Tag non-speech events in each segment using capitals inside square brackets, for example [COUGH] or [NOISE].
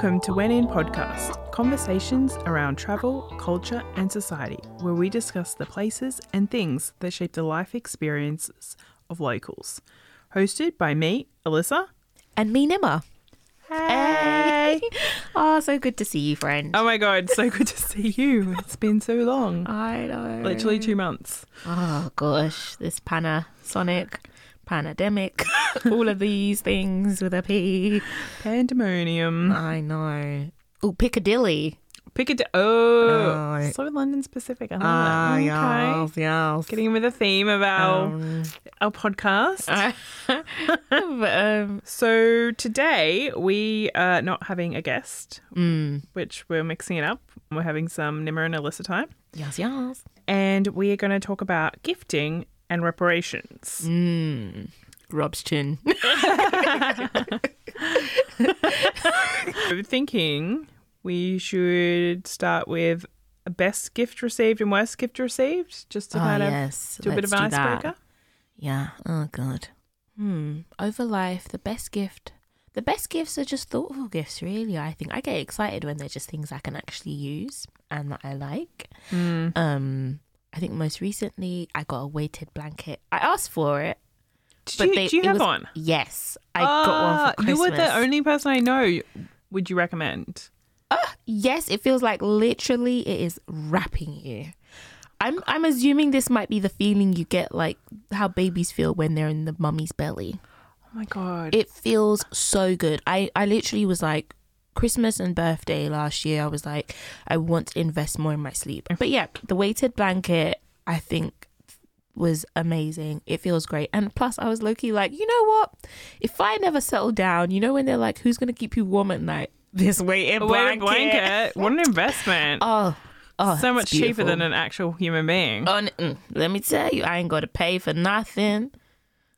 Welcome to When In Podcast, conversations around travel, culture, and society, where we discuss the places and things that shape the life experiences of locals. Hosted by me, Alyssa. And me, Nima. Hey. [LAUGHS] Oh, so good to see you, friend. Oh my god, so good to see you. It's been so long. I know. Literally two months. Oh gosh, this Panasonic, Pandemic, [LAUGHS] all of these things with a P. Pandemonium. I know. Oh, Piccadilly. Piccadilly. Oh, Oh. so London specific. I love Ah. Okay. yes, yes. Getting in with the theme of our, Um, our podcast. [LAUGHS] but, um, So today we are not having a guest, mm, which we're mixing it up. We're having some Nima and Alyssa time, yes, yes. and we are going to talk about gifting and reparations. Mm. Rob's chin. [LAUGHS] I'm thinking we should start with a best gift received and worst gift received, just to oh, kind of yes. do a bit of let's an do that. icebreaker. Yeah. Oh god. Hmm. Over life, the best gift. The best gifts are just thoughtful gifts, really. I think I get excited when they're just things I can actually use and that I like. Mm. Um, I think most recently I got a weighted blanket. I asked for it. Did But you, they- do you have was- one? Yes, I got one for Ah, Christmas. You were the only person I know. Would you recommend? Yes, it feels like literally it is wrapping you. I'm I'm assuming this might be the feeling you get like how babies feel when they're in the mummy's belly. Oh my god! It feels so good. I, I literally was like, Christmas and birthday last year, I was like, I want to invest more in my sleep. But yeah, the weighted blanket, I think, was amazing. It feels great. And plus, I was low key like, you know what? If I never settle down, you know, when they're like, who's going to keep you warm at night? [LAUGHS] This weighted blanket. weighted blanket. What an investment! [LAUGHS] Oh, oh, so much cheaper than an actual human being. Oh, n- mm, let me tell you, I ain't got to pay for nothing.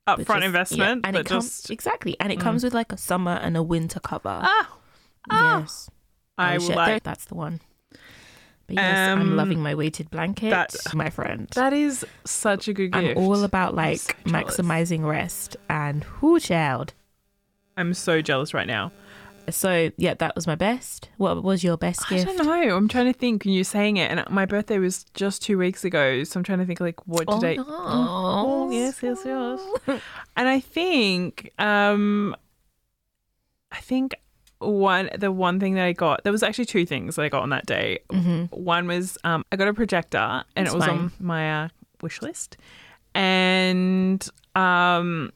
Upfront just- investment, yeah, and it comes just exactly, and it comes with like a summer and a winter cover. ah, ah. Yes. I Oh, will like that's the one. But yes, Um, I'm loving my weighted blanket, that- my friend. that is such a good gift. I'm all about like so maximizing rest and whoo child. I'm so jealous right now. So yeah, that was my best. What was your best gift? I don't know. I'm trying to think. When you're saying it, and my birthday was just two weeks ago, so I'm trying to think like what Oh, did I? no. Oh, yes, yes, yes. [LAUGHS] And I think, um, I think one the one thing that I got there was actually two things that I got on that day. Mhm. One was um, I got a projector, and That's it was fine. on my uh, wish list, and um,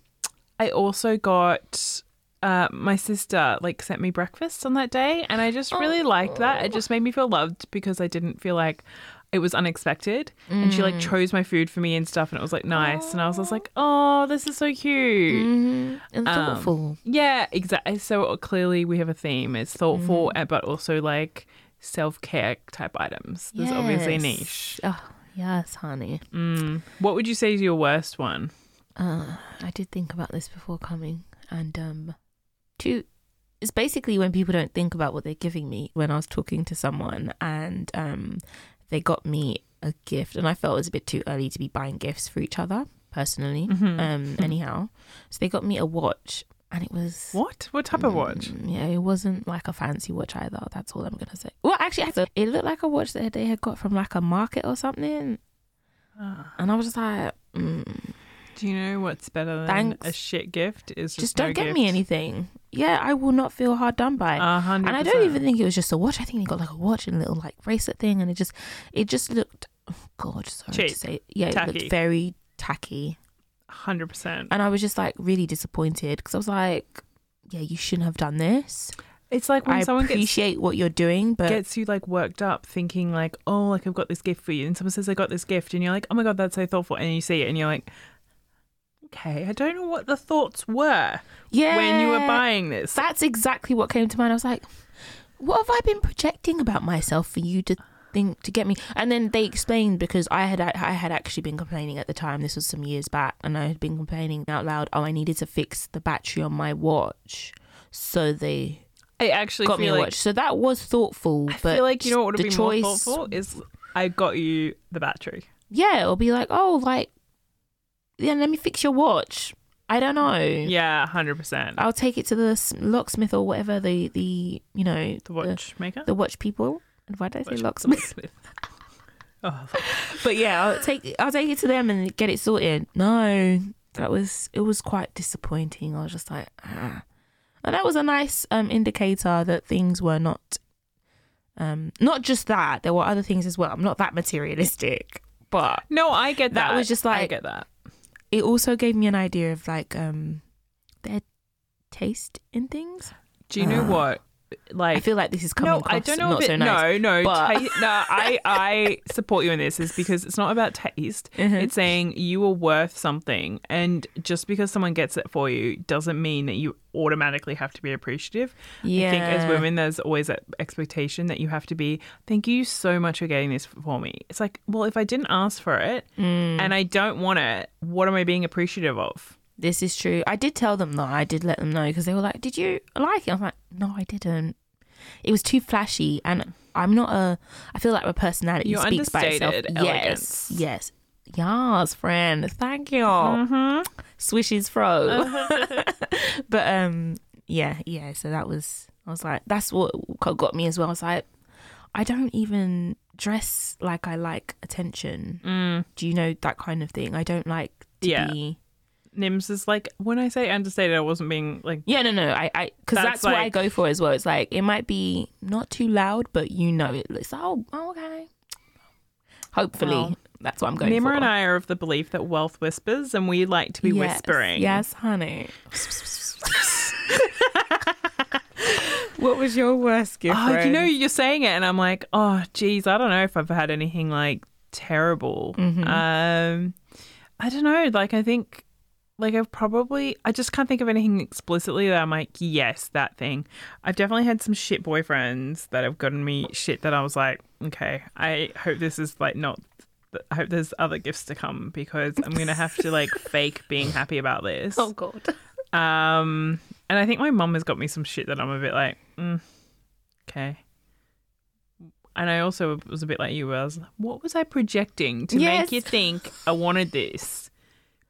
I also got. Uh, my sister like sent me breakfast on that day, and I just really liked that. It just made me feel loved because I didn't feel like it was unexpected, and she Mm. like chose my food for me and stuff, and it was like nice, and I was just like, oh, this is so cute. Mhm. And Um, thoughtful. Yeah, exactly. So clearly we have a theme. It's thoughtful, Mm. but also like self care type items. There's obviously a niche. Oh yes, honey. Mm. What would you say is your worst one? Uh, I did think about this before coming, and um, two. It's basically when people don't think about what they're giving me. When I was talking to someone, and um, they got me a gift, and I felt it was a bit too early to be buying gifts for each other personally. Mhm. Um, [LAUGHS] anyhow, so they got me a watch, and it was What? What type of watch? Mm, Yeah, it wasn't like a fancy watch either. That's all I'm gonna say. Well, actually, it looked like a watch that they had got from like a market or something, Ah. and I was just like, mm, Do you know what's better than Thanks. a shit gift? Is just, just don't get gift. me anything. Yeah, I will not feel hard done by. And I don't even think it was just a watch. I think he got like a watch and a little like bracelet thing, and it just, it just looked, oh God, sorry Cheap. to say, yeah, it Tacky. looked very tacky, Hundred percent. and I was just like really disappointed because I was like, yeah, you shouldn't have done this. It's like when I someone gets appreciate what you're doing, but gets you like worked up thinking like oh like i've got this gift for you and someone says i got this gift and you're like oh my god that's so thoughtful and you see it and you're like okay i don't know what the thoughts were yeah, when you were buying this That's exactly what came to mind. I was like, what have I been projecting about myself for you to think to get me? And then they explained because I had I had actually been complaining at the time. This was some years back, and I had been complaining out loud. Oh, I needed to fix the battery on my watch, so they i actually got me a like watch. So that was thoughtful. i but feel like you know what would have been choice, more thoughtful is i got you the battery Yeah, it'll be like, oh, like, yeah, let me fix your watch. I don't know. Yeah, hundred percent. I'll take it to the locksmith or whatever the the you know The watchmaker. the, watch people. Why did I say? Locksmith. [LAUGHS] oh, But yeah, I'll take I'll take it to them and get it sorted. No, that was it was quite disappointing. I was just like, ah. and that was a nice um indicator that things were not um not just that there were other things as well. I'm not that materialistic, but no, I get that. That was just like I get that. It also gave me an idea of like um their taste in things. Do you know Ah. what? Like I feel like this is coming no, across I don't know not it, so nice. No, no, but- ta- no. I I support you in this is because it's not about taste. Mhm. [LAUGHS] It's saying you are worth something, and just because someone gets it for you doesn't mean that you automatically have to be appreciative. yeah. I think as women, there's always that expectation that you have to be. Thank you so much for getting this for me. It's like, well, if I didn't ask for it Mm. and I don't want it, what am I being appreciative of? This is true. I did tell them though. I did let them know because they were like, "Did you like it?" I'm like, "No, I didn't." It was too flashy, and I'm not a. I feel like my personality You're speaks by itself. understated Yes, yes, yes, friend. Thank you. Mm-hmm. Swishes fro. [LAUGHS] [LAUGHS] but um, yeah, yeah. So that was. I was like, that's what got me as well. I was like, I don't even dress like I like attention. Mm. Do you know that kind of thing? I don't like to Yeah. be. Nims is like when I say understated, I wasn't being like Yeah, no, no, I, I, because That's that's, what I go for as well. It's like it might be not too loud, but you know it. It's oh, oh okay. Hopefully, Well, that's what I'm going Nima for. and I are of the belief that wealth whispers, and we like to be Yes, whispering. Yes, honey. [LAUGHS] what was your worst gift? Oh, you know, you're saying it, and I'm like, oh, geez, I don't know if I've had anything like terrible. Mhm. Um, I don't know. Like, I think, like, I've probably, I just can't think of anything explicitly that I'm like, yes, that thing. I've definitely had some shit boyfriends that have gotten me shit that I was like, okay, I hope this is like not. I hope there's other gifts to come because I'm gonna have to like [LAUGHS] fake being happy about this. Oh God. Um, and I think my mum has got me some shit that I'm a bit like, mm, okay. And I also was a bit like you, where I was like, what was I projecting to Yes. make you think I wanted this?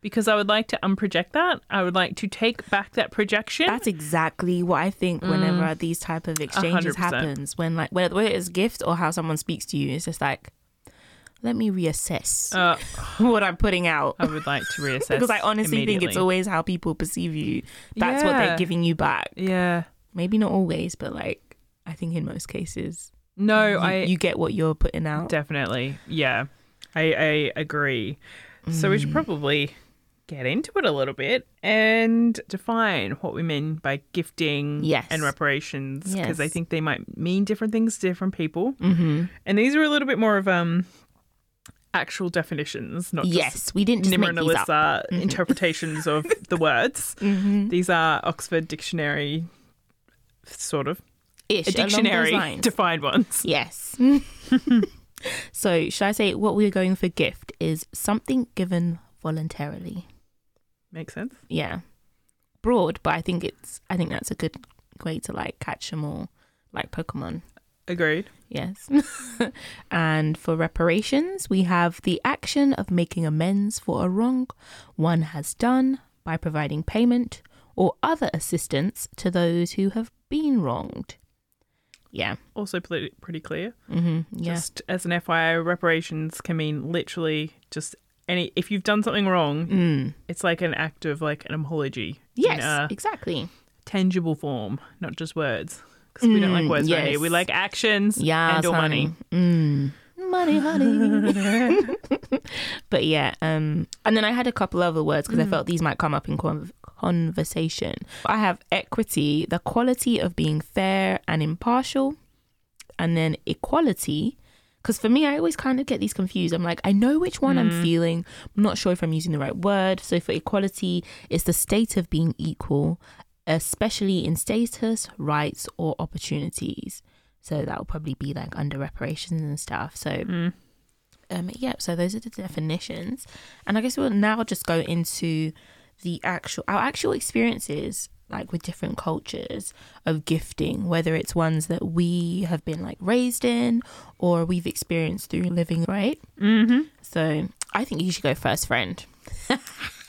Because I would like to unproject that. I would like to take back that projection. That's exactly what I think whenever these type of exchanges 100%. happens. When like whether, whether it's gift or how someone speaks to you, it's just like, let me reassess uh, [LAUGHS] what I'm putting out. I would like to reassess. [LAUGHS] because I honestly think it's always how people perceive you. That's what they're giving you back. Yeah. Maybe not always, but like I think in most cases, No, you, I you get what you're putting out. Definitely. Yeah. I, I agree. So Mm. we should probably get into it a little bit and define what we mean by gifting Yes. and reparations because I think they might mean different things to different people. Mm-hmm. And these are a little bit more of um actual definitions, not just Yes, we didn't just Nima make and. Alyssa interpretations of [LAUGHS] the words. Mm-hmm. These are Oxford Dictionary sort of Ish, a dictionary [LAUGHS] defined ones. Yes. [LAUGHS] so, should I say what we're going for gift is something given voluntarily? Makes sense. Yeah. Broad, but I think it's I think that's a good way to like catch them all like Pokemon. Agreed. Yes. [LAUGHS] and for reparations, we have the action of making amends for a wrong one has done by providing payment or other assistance to those who have been wronged. Yeah. Also pretty, pretty clear. hmm Yeah. Just as an FYI, reparations can mean literally just any. If you've done something wrong, Mm. it's like an act of like an apology Yes, exactly. tangible form, not just words. Because we don't like Mm, words right here. We like actions Yeah. and or money. Mm. Money, honey. [LAUGHS] but yeah, um, and then I had a couple other words because I felt these might come up in con- conversation. I have equity, the quality of being fair and impartial, and then equality. Because for me, I always kind of get these confused. I'm like, I know which one I'm feeling. I'm not sure if I'm using the right word. So for equality, it's the state of being equal, especially in status, rights, or opportunities. So that will probably be like under reparations and stuff. So Mm. um, yeah, so those are the definitions, and I guess we'll now just go into the actual our actual experiences, like with different cultures of gifting, whether it's ones that we have been like raised in or we've experienced through living, right? Mm-hmm. So I think you should go first, friend. [LAUGHS]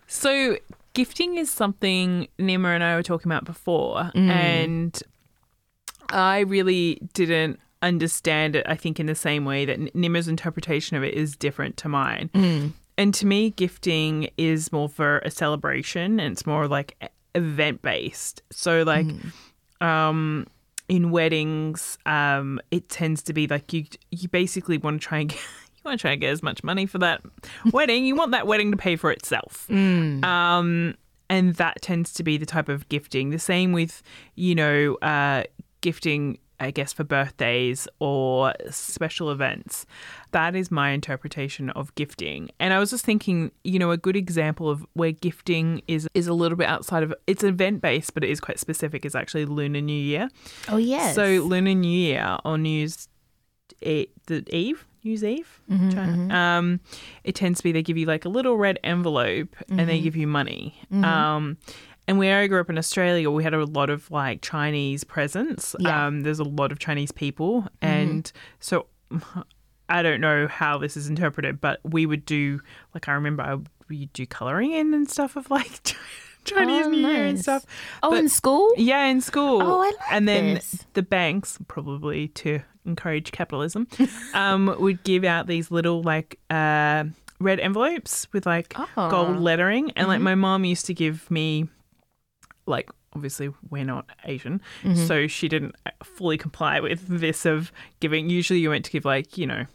So gifting is something Nima and I were talking about before, and I really didn't understand it. I think in the same way that Nima's interpretation of it is different to mine. And to me, gifting is more for a celebration, and it's more like event based. So, like, um, in weddings, um, it tends to be like you you basically want to try and get, [LAUGHS] you want to try and get as much money for that [LAUGHS] wedding. You want that wedding to pay for itself. Um, and that tends to be the type of gifting. The same with, you know, uh, gifting, I guess, for birthdays or special events. That is my interpretation of gifting. And I was just thinking, you know, a good example of where gifting is is a little bit outside of it's event based, but it is quite specific. Is actually Lunar New Year. Oh yes. So Lunar New Year or News e- the Eve, New Year's Eve. Mm-hmm, Trying- Um, it tends to be they give you like a little red envelope and Mm-hmm. they give you money. Um, and where I grew up in Australia, we had a lot of like Chinese presence. Yeah. Mm-hmm. Um, there's a lot of Chinese people, and so [LAUGHS] I don't know how this is interpreted, but we would do like I remember I we do coloring in and stuff of like [LAUGHS] Chinese Oh, New Year and stuff. oh, but- in school. Yeah, in school. Oh, I like And then this. the banks, probably to encourage capitalism, [LAUGHS] um, would give out these little like uh, red envelopes with like Oh. gold lettering, and Mm-hmm. like my mom used to give me, like obviously we're not Asian, Mm-hmm. so she didn't fully comply with this of giving. Usually, you went to give like you know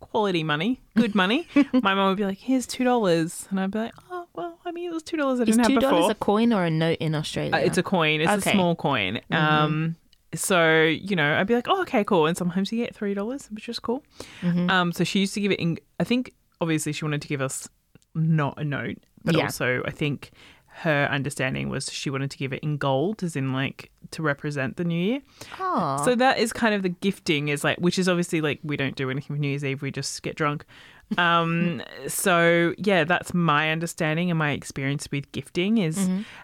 quality money, good money. [LAUGHS] my mom would be like, "Here's two dollars," and I'd be like, "Oh well, I mean it was two dollars I didn't two have before." dollars a coin or a note in Australia? Uh, it's a coin. It's Okay. a small coin. Um, so you know, I'd be like, oh, okay, cool. And sometimes you get three dollars, which is cool. Um, so she used to give it in. I think obviously she wanted to give us not a note, but Yeah. also I think her understanding was she wanted to give it in gold, as in like to represent the new year. oh. So that is kind of the gifting is like, which is obviously like we don't do anything for New Year's Eve. We just get drunk. [LAUGHS] Um, so yeah, that's my understanding and my experience with gifting is,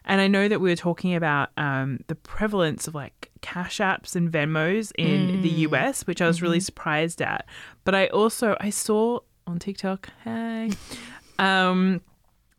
and I know that we were talking about um, the prevalence of like cash apps and Venmos in the US, which I was really surprised at. But I also I saw on TikTok, hey, [LAUGHS] um,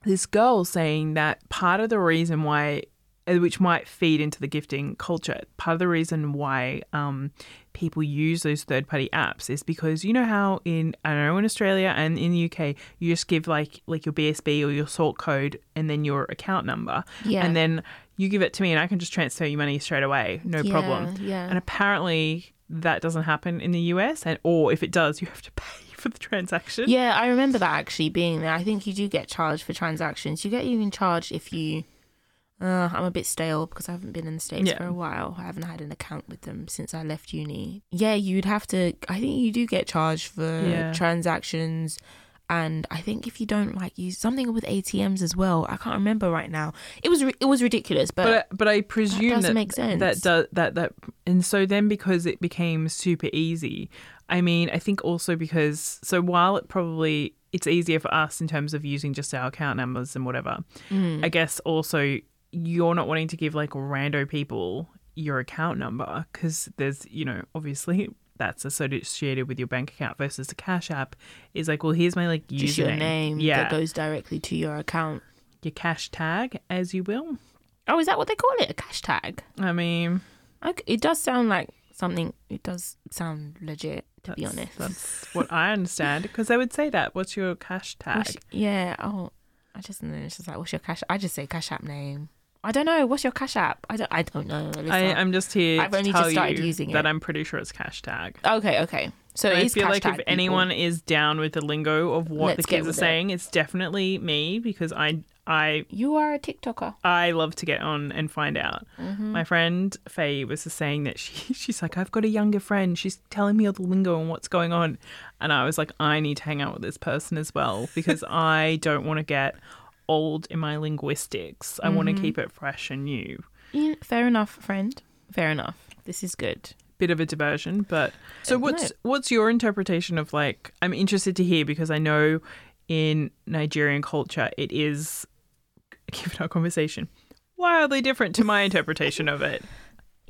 this girl saying that part of the reason why uh, which might feed into the gifting culture part of the reason why um, people use those third party apps is because you know how in I know in Australia and in the UK you just give like like your BSB or your sort code and then your account number Yeah. and then you give it to me and I can just transfer you money straight away no Yeah, problem yeah. and apparently that doesn't happen in the US and or if it does you have to [LAUGHS] pay [LAUGHS] for the transaction Yeah, I remember that actually being there. I think you do get charged for transactions. You get even charged if you. Uh, I'm a bit stale because I haven't been in the States Yeah. for a while. I haven't had an account with them since I left uni. Yeah, you'd have to. I think you do get charged for Yeah. transactions. And I think if you don't like use something with ATMs as well, I can't remember right now. It was it was ridiculous, but, but but I presume does that make sense. that does that that and so then because it became super easy. I mean, I think also because so while it probably it's easier for us in terms of using just our account numbers and whatever. Mm. I guess also you're not wanting to give like rando people your account number because there's you know obviously [LAUGHS] that's associated with your bank account versus the cash app is like well here's my like username just your name yeah that goes directly to your account. your cash tag as you will Oh, is that what they call it? A cash tag? I mean Okay, it does sound like something. It does sound legit, to be honest. That's what I understand because they would say that. What's your cash tag? What's- yeah. Oh, I just know. It's just like, what's your cash? I just say cash app name. I don't know. What's your cash app? I don't. I don't know. I, I'm just here I've only just started using that it. I'm pretty sure it's cash tag. okay. Okay. So I feel like if people. anyone is down with the lingo of what Let's the kids are it. saying, it's definitely me because I I you are a TikToker. I love to get on and find out. Mm-hmm. My friend Faye was saying that she [LAUGHS] she's like I've got a younger friend. She's telling me all the lingo and what's going on, and I was like I need to hang out with this person as well [LAUGHS] because I don't want to get old in my linguistics. I want Mm-hmm. to keep it fresh and new. Yeah, fair enough, friend. Fair enough. This is good. bit of a diversion, but so what's what's your interpretation of like I'm interested to hear because I know in Nigerian culture it is [LAUGHS] given our conversation wildly different to my interpretation of it. [LAUGHS]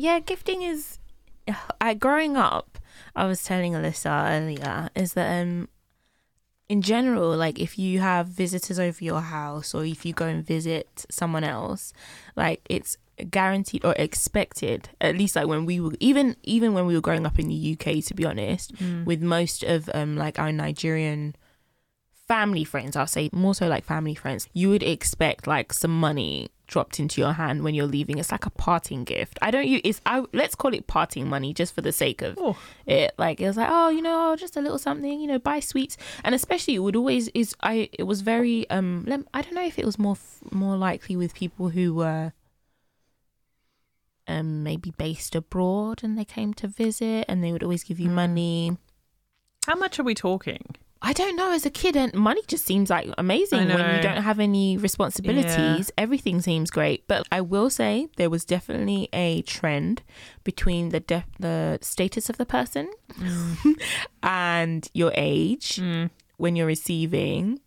Yeah, gifting is. [SIGHS] I growing up, I was telling Alyssa earlier is that um, in general, like if you have visitors over your house or if you go and visit someone else, like it's guaranteed or expected at least like when we were even even when we were growing up in the UK to be honest with most of um like our Nigerian family friends I'll say more so like family friends you would expect like some money dropped into your hand when you're leaving. It's like a parting gift. I don't you it's I let's call it parting money just for the sake of Oh. it. Like it was like oh you know just a little something you know buy sweets. And especially it would always is I it was very um I don't know if it was more f- more likely with people who were um maybe based abroad and they came to visit and they would always give you money. How much are we talking? I don't know as a kid and money just seems like amazing when you don't have any responsibilities. Everything seems great. But I will say there was definitely a trend between the def- the status of the person mm. [LAUGHS] and your age mm. when you're receiving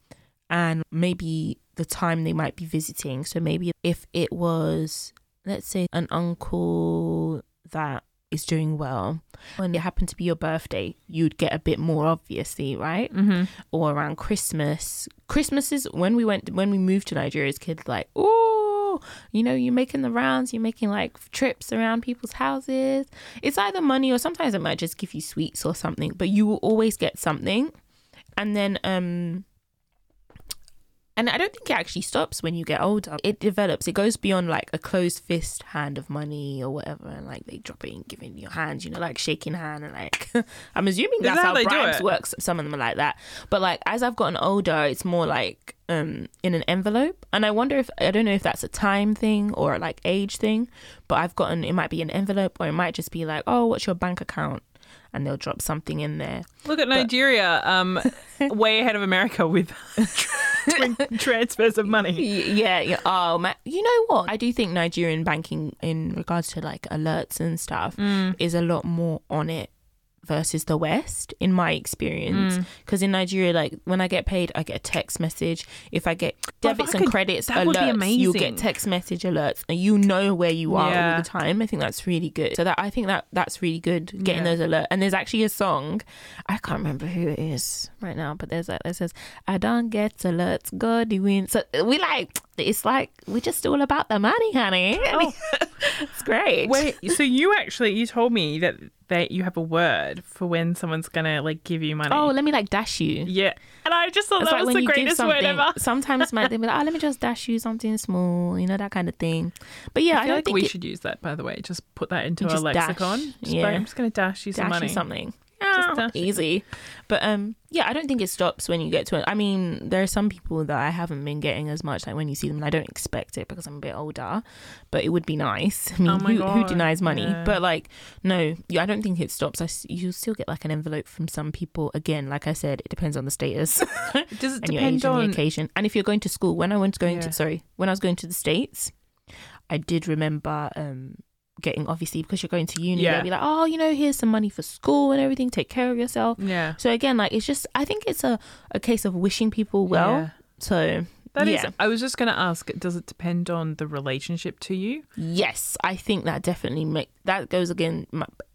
and maybe the time they might be visiting. So maybe if it was let's say an uncle that is doing well when it happened to be your birthday you'd get a bit more obviously right? Mm-hmm. or around christmas. Christmas is when we went when we moved to nigeria as kids like oh you know you're making the rounds you're making like trips around people's houses. It's either money or sometimes it might just give you sweets or something but you will always get something. And then um and I don't think it actually stops when you get older. It develops. It goes beyond like a closed fist hand of money or whatever, and like they drop it and give it in your hand. You know, like shaking hand and like. [LAUGHS] I'm assuming that's that how how they do bribes it? works. Some of them are like that, but like as I've gotten older, it's more like um in an envelope, and I wonder if I don't know if that's a time thing or like age thing, but I've gotten it might be an envelope or it might just be like, oh, what's your bank account, and they'll drop something in there. Look at Nigeria, um, [LAUGHS] way ahead of America with [LAUGHS] transfers of money. Yeah, yeah. Oh, man. You know what? I do think Nigerian banking, in regards to like alerts and stuff, is a lot more on it versus the West, in my experience. Mm. Because in Nigeria, like when I get paid, I get a text message. If I get debits I and could- credits that would be alerts, you'll get text message alerts, and you know where you are Yeah. all the time. I think that's really good. So that I think that that's really good getting Yeah. those alerts. And there's actually a song, I can't remember who it is right now, but there's like that says, "I don't get alerts, God you win." So we like it's like we're just all about the money, honey. [LAUGHS] Oh. it's great. Wait, [LAUGHS] so you actually you told me that that you have a word for when someone's gonna like give you money. Oh, let me like dash you. yeah, and I just thought It's that like was the greatest word ever. Sometimes might they be like, [LAUGHS] "Oh, let me just dash you something small," you know that kind of thing. But yeah, I, I feel don't like think we it- should use that, by the way. Just put that into our dash, lexicon. Just yeah. like, I'm just gonna dash you some dash money. you something. Just Ah, easy. But um, yeah, I don't think it stops when you get to it. I mean, there are some people that I haven't been getting as much. Like when you see them, and I don't expect it because I'm a bit older. But it would be nice. I mean, Oh my who, who denies money? yeah. But like, no, yeah, I don't think it stops. I you still get like an envelope from some people. Again, like I said, it depends on the status [LAUGHS] Does it and your age depend and on? the occasion. And if you're going to school, when I went going Yeah. to sorry, when I was going to the states, I did remember um getting obviously because you're going to uni. Yeah. They'll be like, oh, you know, here's some money for school and everything. Take care of yourself. Yeah, So again, like it's just I think it's a, a case of wishing people well. Yeah. So That is. yeah. I was just gonna ask. Does it depend on the relationship to you? yes, I think that definitely make that goes again.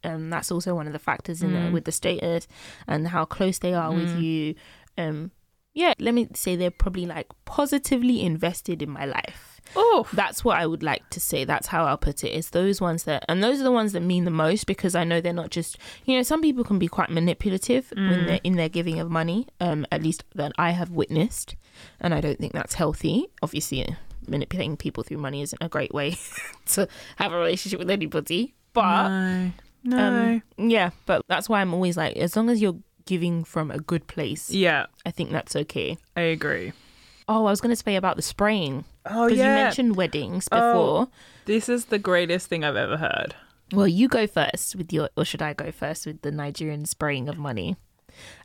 Um, that's also one of the factors in there Mm. with the status and how close they are with you. Um, yeah, let me say they're probably like positively invested in my life. Oh, That's what I would like to say. That's how I'll put it. It's those ones that, and those are the ones that mean the most because I know they're not just, you know, some people can be quite manipulative when they're in their giving of money. Um, at least that I have witnessed, and I don't think that's healthy. Obviously, manipulating people through money isn't a great way [LAUGHS] to have a relationship with anybody. But no, no. um, yeah, but that's why I'm always like, as long as you're giving from a good place, yeah, I think that's okay. I agree. Oh, I was going to say about the spraying Oh because yeah. you mentioned weddings Oh. before. this is the greatest thing I've ever heard. Well, you go first with your, or should I go first with the Nigerian spraying of money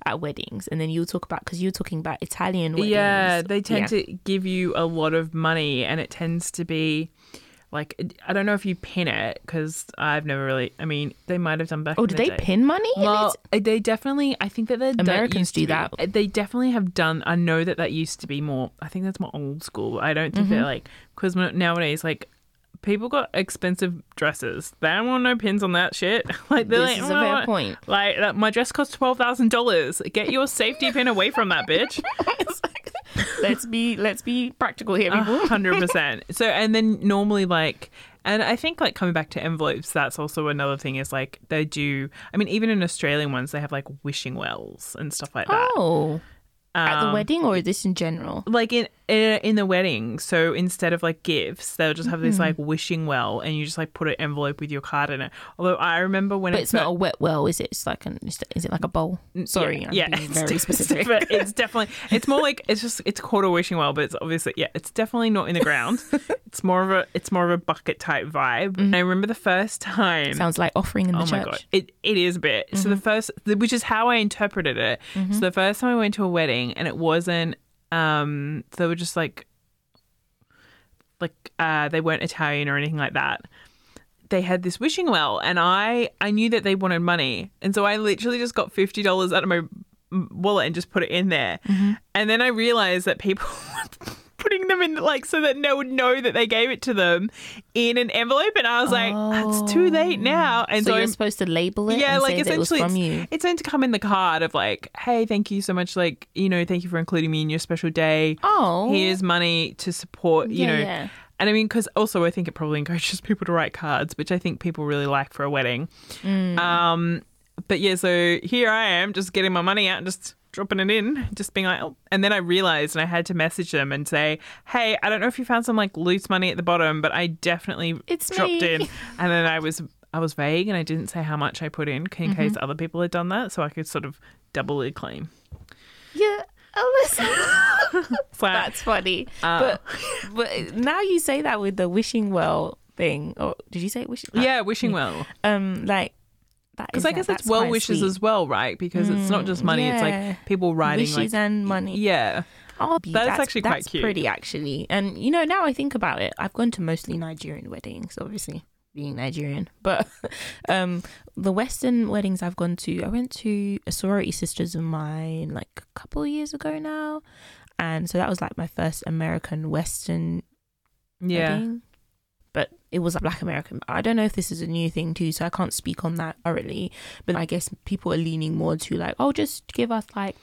at weddings, and then you'll talk about because you're talking about Italian weddings. Yeah, they tend Yeah. to give you a lot of money, and it tends to be like I don't know if you pin it because I've never really. I mean, they might have done back. Oh, did the they day. pin money? Well, it? they definitely. I think that they Americans do that. They definitely have done. I know that that used to be more. I think that's more old school. I don't think Mm-hmm. they're like because nowadays like people got expensive dresses. They don't want no pins on that shit. [LAUGHS] Like they're This like, is a "Oh, fair point. Like my dress cost twelve thousand dollars. Get your safety pin away from that bitch. [LAUGHS] [LAUGHS] let's be let's be practical here, people. Hundred percent. So and then normally like and I think like coming back to envelopes, that's also another thing is like they do I mean, even in Australian ones they have like wishing wells and stuff like that. Oh, at the Um, wedding or is this in general? like in in in the wedding so instead of like gifts they'll just have this Mm-hmm. like wishing well and you just like put an envelope with your card in it although i remember when But it it's not a wet well, is it? It's like an is it like a bowl? Sorry, I'm yeah, being [LAUGHS] it's very de- specific. but it's definitely it's more like it's just it's called a wishing well but it's obviously yeah it's definitely not in the ground [LAUGHS] it's more of a it's more of a bucket type vibe and i remember the first time Sounds like offering in the Oh church. my god, it it is a bit. So the first, which is how I interpreted it. So the first time I went to a wedding, and it wasn't. Um, they were just like, like uh, they weren't Italian or anything like that. They had this wishing well, and I I knew that they wanted money, and so I literally just got fifty dollars out of my wallet and just put it in there. And then I realized that people. [LAUGHS] Putting them in like so that no one would know that they gave it to them in an envelope, and I was like, "It's too late now." And so, so, you're I'm supposed to label it yeah, and like say that it was essentially, from it's, you. it's meant to come in the card of like, hey, thank you so much. Like, you know, thank you for including me in your special day. Oh, Here's money to support, you Yeah, know. yeah. And I mean, because also I think it probably [LAUGHS] encourages people to write cards, which I think people really like for a wedding. Mm. Um, but yeah, so here I am, just getting my money out and just dropping it in, just being like, oh. And then I realized, and I had to message them and say, hey, I don't know if you found some like loose money at the bottom, but I definitely It's dropped me. in. [LAUGHS] And then I was I was vague and I didn't say how much I put in in Mm-hmm. case other people had done that, so I could sort of doubly claim. yeah. Alyssa. [LAUGHS] That's funny. Uh, but but now you say that with the wishing well thing. Or did you say wishing? yeah, wishing well. Um, like Because I guess that's it's well quite wishes sweet. as well, right? Because it's not just money; it's like people writing wishes like and money. yeah. Oh, That's actually quite that's cute. pretty actually. And you know, now I think about it, I've gone to mostly Nigerian weddings, obviously being Nigerian. [LAUGHS] But um the Western weddings I've gone to, I went to a sorority sisters of mine like a couple of years ago now. And so that was like my first American Western Yeah. wedding. But it was a black American. I don't know if this is a new thing too, so I can't speak on that currently. But I guess people are leaning more to like, oh, just give us like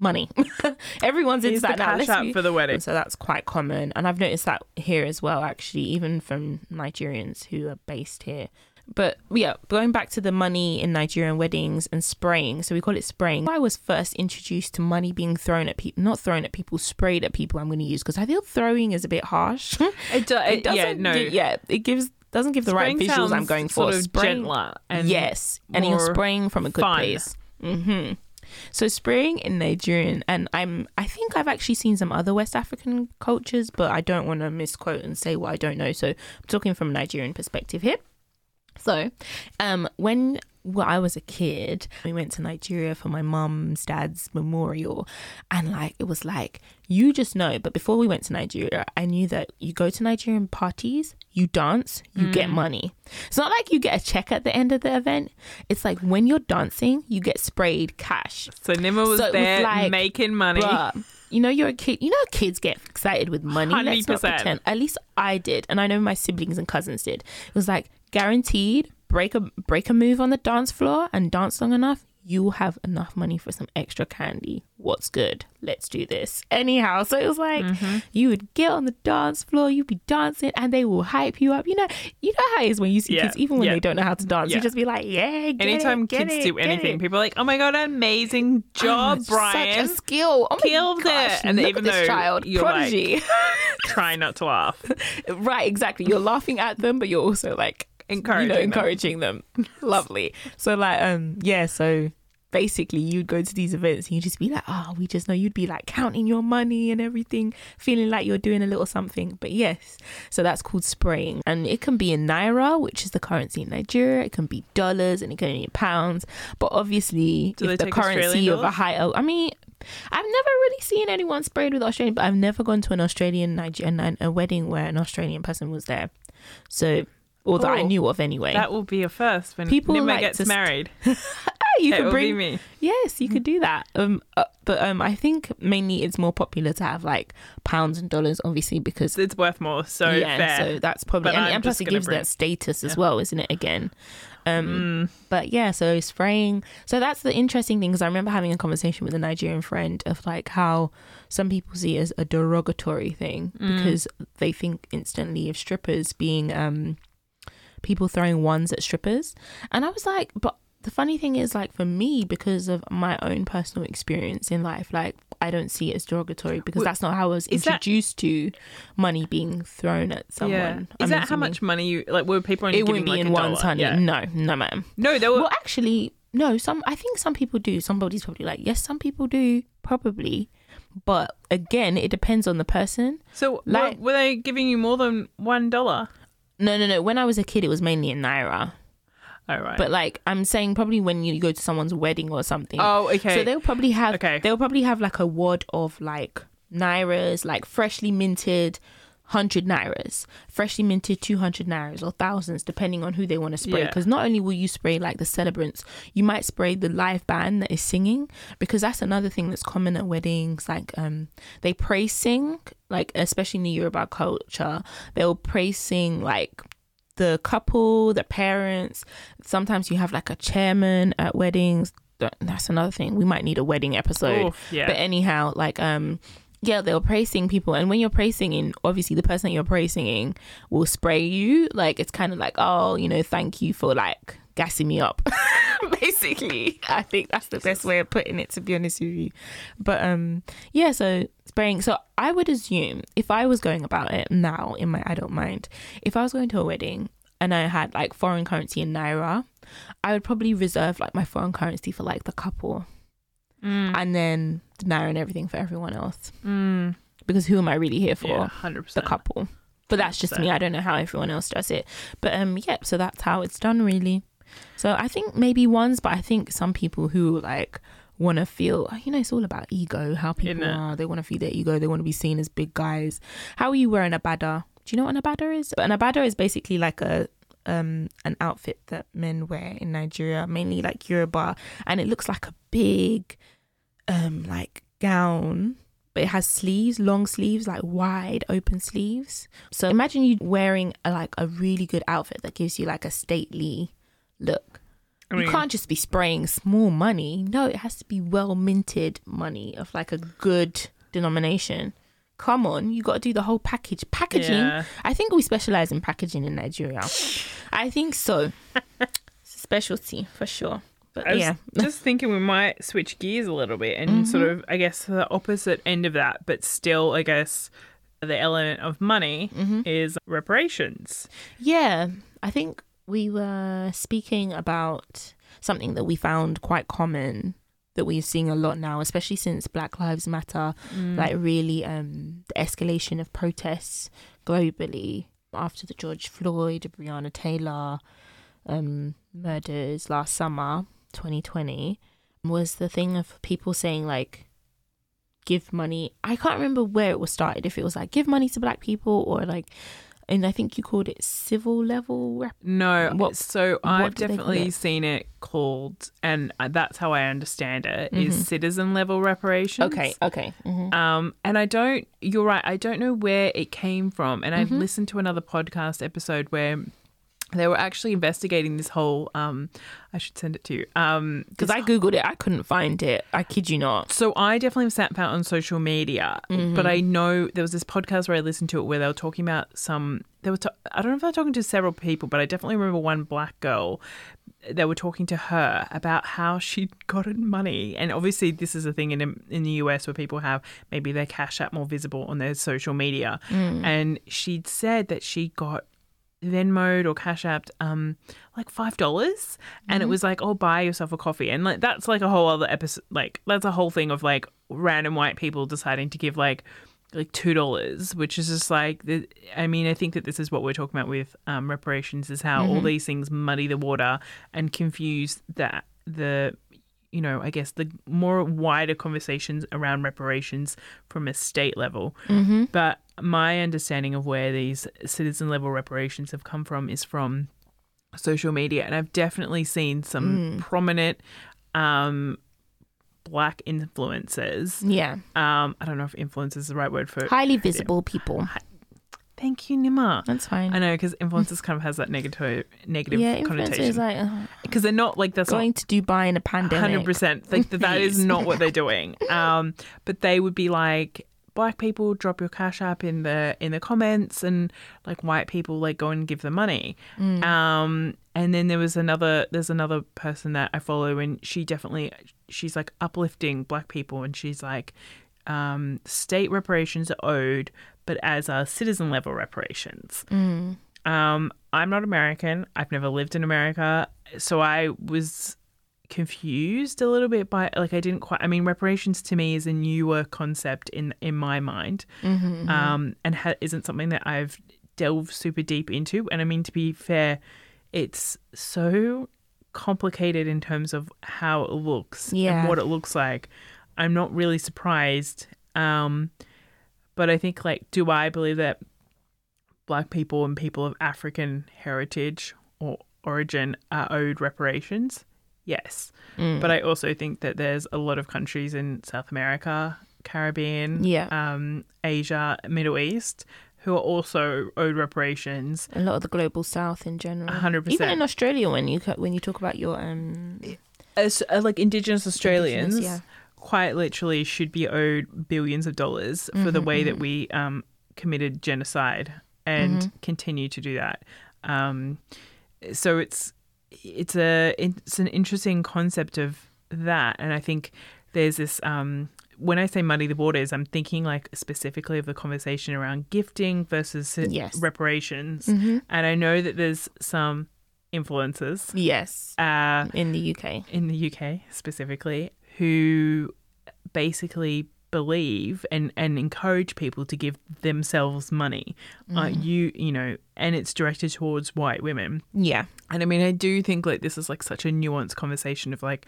money. [LAUGHS] Everyone's into that now. cash app for the wedding. so that's quite common. And I've noticed that here as well, actually, even from Nigerians who are based here. But yeah, going back to the money in Nigerian weddings and spraying. So we call it spraying. I was first introduced to money being thrown at people, not thrown at people, sprayed at people. I'm going to use because I feel throwing is a bit harsh. [LAUGHS] It, do, it, yeah, doesn't no. do- yeah, it gives doesn't give the right visuals I'm going for. Sort of Spraying- gentler and yes, and you're spraying from a good place. hmm So spraying in Nigerian, and I'm I think I've actually seen some other West African cultures, but I don't want to misquote and say what I don't know. So I'm talking from a Nigerian perspective here. So, um, when well, I was a kid, we went to Nigeria for my mum's dad's memorial, and like it was like you just know. But before we went to Nigeria, I knew that you go to Nigerian parties, you dance, you get money. It's not like you get a check at the end of the event. It's like when you're dancing, you get sprayed cash. So Nima was So it was there like, making money. Bruh, you know you're a kid. You know kids get excited with money. Let's not 100%. pretend. At least I did, and I know my siblings and cousins did. It was like guaranteed. Break a break a move on the dance floor and dance long enough. You will have enough money for some extra candy. What's good? Let's do this. Anyhow, so it was like Mm-hmm. you would get on the dance floor, you'd be dancing, and they will hype you up. You know, you know how it is when you see Yeah, kids, even when yeah. they don't know how to dance, Yeah. you just be like, yeah. Anytime it, kids it, do anything, it. people are like, "Oh my god, amazing job, Oh, Brian!" Such a skill. Oh Killed gosh, it. And even this though child, you're like- prodigy. [LAUGHS] Try not to laugh. right, exactly. You're laughing at them, but you're also like Encouraging you know, them. encouraging them. [LAUGHS] Lovely. So like, um, yeah. So basically, you'd go to these events and you'd just be like, oh, we just know you'd be like counting your money and everything, feeling like you're doing a little something. But yes, so that's called spraying, and it can be in naira, which is the currency in Nigeria. It can be dollars, and it can be pounds. But obviously, Do if the currency of a dollars? high, oh, I mean. I've never really seen anyone sprayed with Australian, but I've never gone to an Australian Nigerian a wedding where an Australian person was there. So or that I Oh, knew of anyway. That will be a first when People Nima like gets st- married. [LAUGHS] you it could bring me. Yes, you could do that. Um, uh, but um, I think mainly it's more popular to have like pounds and dollars, obviously, because It's worth more. So yeah, fair. so that's probably But and, and plus it gives bring- that status as Yeah. well, isn't it? Again, um, Mm, but yeah, so spraying. So that's the interesting thing because I remember having a conversation with a Nigerian friend of like how some people see it as a derogatory thing Mm. because they think instantly of strippers being um people throwing ones at strippers, and I was like, but the funny thing is like for me because of my own personal experience in life, like I don't see it as derogatory because Well, that's not how I was is that- introduced to money being thrown at someone. yeah. Is I'm that how much money you like? Were people only It wouldn't be like in ones, dollar? honey. Yeah. No, no, ma'am. No, they were. Well, actually, no. Some I think some people do. Somebody's probably like, yes, some people do, probably. But again, it depends on the person. so like- were, were they giving you more than one dollar? No, no, no. When I was a kid, it was mainly in naira. All right. But like, I'm saying probably when you go to someone's wedding or something. oh okay. So they'll probably have. Okay. They'll probably have like a wad of like nairas, like freshly minted. 100 nairas, freshly minted 200 nairas or thousands, depending on who they want to spray. Yeah. Because not only will you spray like the celebrants, you might spray the live band that is singing. Because that's another thing that's common at weddings. Like, um, they praise sing, like, especially in the Yoruba culture, they'll praise sing like the couple, the parents. Sometimes you have like a chairman at weddings. That's another thing. We might need a wedding episode. Oof, yeah. But anyhow, like um yeah, they'll praise sing people and when you're praise singing, obviously the person that you're praise singing will spray you. Like it's kind of like, oh, you know, thank you for like gassing me up. [LAUGHS] Basically. I think that's the best way of putting it to be honest with you. But um yeah, so spraying so I would assume if I was going about it now in my adult mind, if I was going to a wedding and I had like foreign currency in Naira, I would probably reserve like my foreign currency for like the couple Mm, and then denying everything for everyone else. mm, Because who am I really here for? yeah, hundred the couple. But that's just me. I don't know how everyone else does it. But um yeah, so that's how it's done really. So I think maybe ones, but I think some people who like want to feel you know it's all about ego how people are they want to feed their ego they want to be seen as big guys how are you wearing a agbada do you know what an agbada is an agbada is basically like a um an outfit that men wear in nigeria mainly like yoruba and it looks like a big um like gown but it has sleeves long sleeves like wide open sleeves so imagine you wearing a, like a really good outfit that gives you like a stately look I you can't just be spraying small money. No, it has to be well minted money of like a good denomination. Come on, you got to do the whole package. Packaging. Yeah. I think we specialize in packaging in Nigeria. I think so. [LAUGHS] It's a specialty for sure. But I was yeah, [LAUGHS] just thinking we might switch gears a little bit and Mm-hmm. sort of, I guess, the opposite end of that, but still, I guess, the element of money Mm-hmm. is reparations. yeah. I think we were speaking about something that we found quite common that we're seeing a lot now, especially since Black Lives Matter like really um the escalation of protests globally after the George Floyd, Breonna Taylor um murders last summer, 2020, was the thing of people saying like give money. I can't remember where it was started if it was like give money to black people or like and I think you called it civil level rep- No, What- so I've do they call definitely it? seen it called, and that's how I understand it, is citizen level reparations. Mm-hmm. okay. hmm Um, and I don't, you're right, I don't know where it came from. And I've Mm-hmm. listened to another podcast episode where they were actually investigating this whole, um, I should send it to you. Um, Because I googled it, I couldn't find it. I kid you not. so I definitely sat out on social media, Mm-hmm. but I know there was this podcast where I listened to it where they were talking about some. They were. ta- I don't know if they were talking to several people, but I definitely remember one black girl. They were talking to her about how she'd gotten money, and obviously this is a thing in in the US where people have maybe their cash app more visible on their social media, Mm. and she'd said that she got Venmoed or Cash Apped um like five dollars. And it was like oh buy yourself a coffee. And like that's like a whole other episode like that's a whole thing of like random white people deciding to give like like two dollars which is just like the, I mean I think that this is what we're talking about with um reparations is how all these things muddy the water and confuse that the you know, I guess the more wider conversations around reparations from a state level. Mm-hmm. But my understanding of where these citizen level reparations have come from is from social media, and I've definitely seen some Mm. prominent um, black influencers. Yeah. Um, I don't know if influencer is the right word for. Highly visible people. Thank you, Nima. That's fine. I know because influencers kind of has that negative negative yeah, connotation like uh, because they're not like that's not going to Dubai in a pandemic. hundred percent. Like that, that is not what they're doing. [LAUGHS] Um, but they would be like black people drop your cash app in the in the comments, and like white people like go and give them money. Mm. Um, and then there was another. There's another person that I follow, and she definitely she's like uplifting black people, and she's like, um, state reparations are owed, but as are citizen level reparations. Mm. Um, I'm not American. I've never lived in America, so I was confused a little bit by like I didn't quite. I mean, reparations to me is a newer concept in in my mind, Mm-hmm, um, and ha- isn't something that I've delved super deep into. And I mean, to be fair, it's so complicated in terms of how it looks Yeah. and what it looks like. I'm not really surprised. Um, but I think like, do I believe that black people and people of African heritage or origin are owed reparations? Yes. Mm. But I also think that there's a lot of countries in South America, Caribbean, Yeah. um, Asia, Middle East who are also owed reparations. a lot of the global south in general. A hundred Even in Australia, when you when you talk about your um, As uh, like Indigenous Australians, Indigenous, quite literally should be owed billions of dollars for the way that mhm. we um, committed genocide and Mhm. continue to do that. Um, so it's it's a it's an interesting concept of that, and I think there's this. Um, when I say muddy the waters, I'm thinking like specifically of the conversation around gifting versus Yes. reparations, Mhm. and I know that there's some influences. yes, uh, in the UK. in the UK specifically who basically believe and, and encourage people to give themselves money. Uh, Mm. you you know, and it's directed towards white women. Yeah, And I mean, I do think like this is like such a nuanced conversation of like,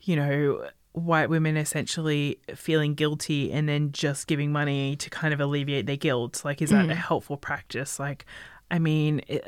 you know, white women essentially feeling guilty and then just giving money to kind of alleviate their guilt. Like, is that a Mm. helpful practice? Like, I mean, it,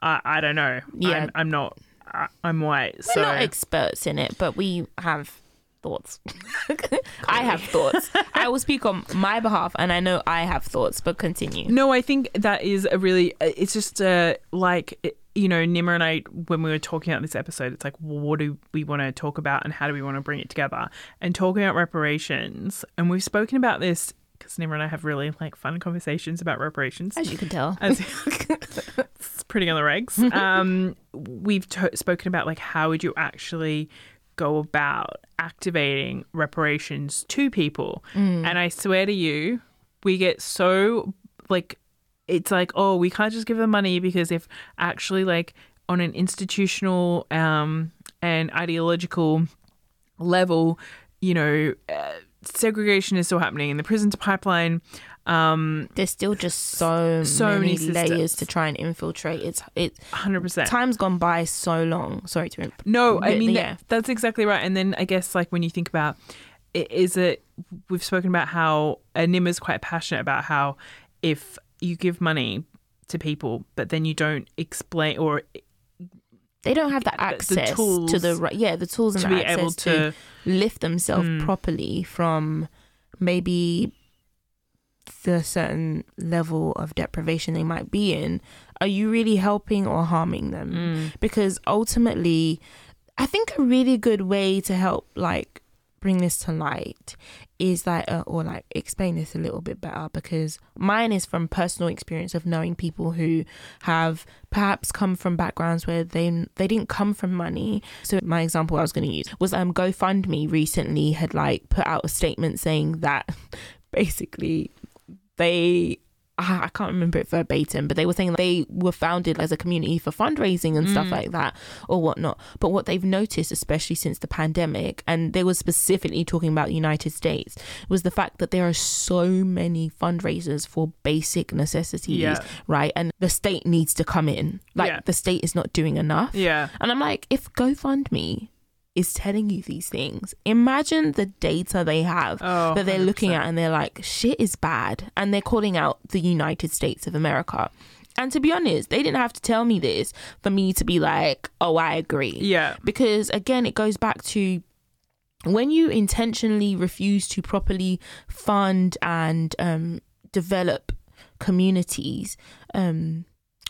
I I don't know. Yeah. I'm, I'm not. I, I'm white, we're so not experts in it, but we have thoughts. [LAUGHS] I have thoughts. [LAUGHS] I will speak on my behalf, and I know I have thoughts. But continue. No, I think that is a really. It's just uh, like you know, Nima and I when we were talking about this episode, it's like, well, what do we want to talk about, and how do we want to bring it together? And talking about reparations, and we've spoken about this because Nima and I have really like fun conversations about reparations. As you can tell. As [LAUGHS] it's pretty on the regs. Um, we've to- spoken about like how would you actually go about activating reparations to people, Mm. and I swear to you, we get so like it's like oh we can't just give them money because if actually like on an institutional um and ideological level you know uh, segregation is still happening in the prisons pipeline um There's still just so, So many, many layers to try and infiltrate. It's it 100% time's gone by so long. Sorry to imp- No, I mean yeah. that, that's exactly right. And then I guess like when you think about i- is it we've spoken about how Nim is quite passionate about how if you give money to people but then you don't explain or they don't have the the access to the right yeah the tools and to the be access able to, to lift themselves Mm. properly from maybe the certain level of deprivation they might be in are you really helping or harming them Mm. because ultimately i think a really good way to help like bring this to light is like uh, or like explain this a little bit better because mine is from personal experience of knowing people who have perhaps come from backgrounds where they they didn't come from money so my example I was going to use was um GoFundMe recently had like put out a statement saying that [LAUGHS] basically they I can't remember it verbatim, but they were saying they were founded as a community for fundraising and stuff Mm. like that or whatnot. But what they've noticed, especially since the pandemic, and they were specifically talking about the United States, was the fact that there are so many fundraisers for basic necessities, Yeah. right? And the state needs to come in. Like Yeah. the state is not doing enough. Yeah. And I'm like, if GoFundMe is telling you these things. Imagine the data they have Oh, that they're looking 100%. at and they're like, shit is bad. And they're calling out the United States of America. And to be honest, they didn't have to tell me this for me to be like, oh, I agree. Yeah. Because again, it goes back to when you intentionally refuse to properly fund and um, develop communities um,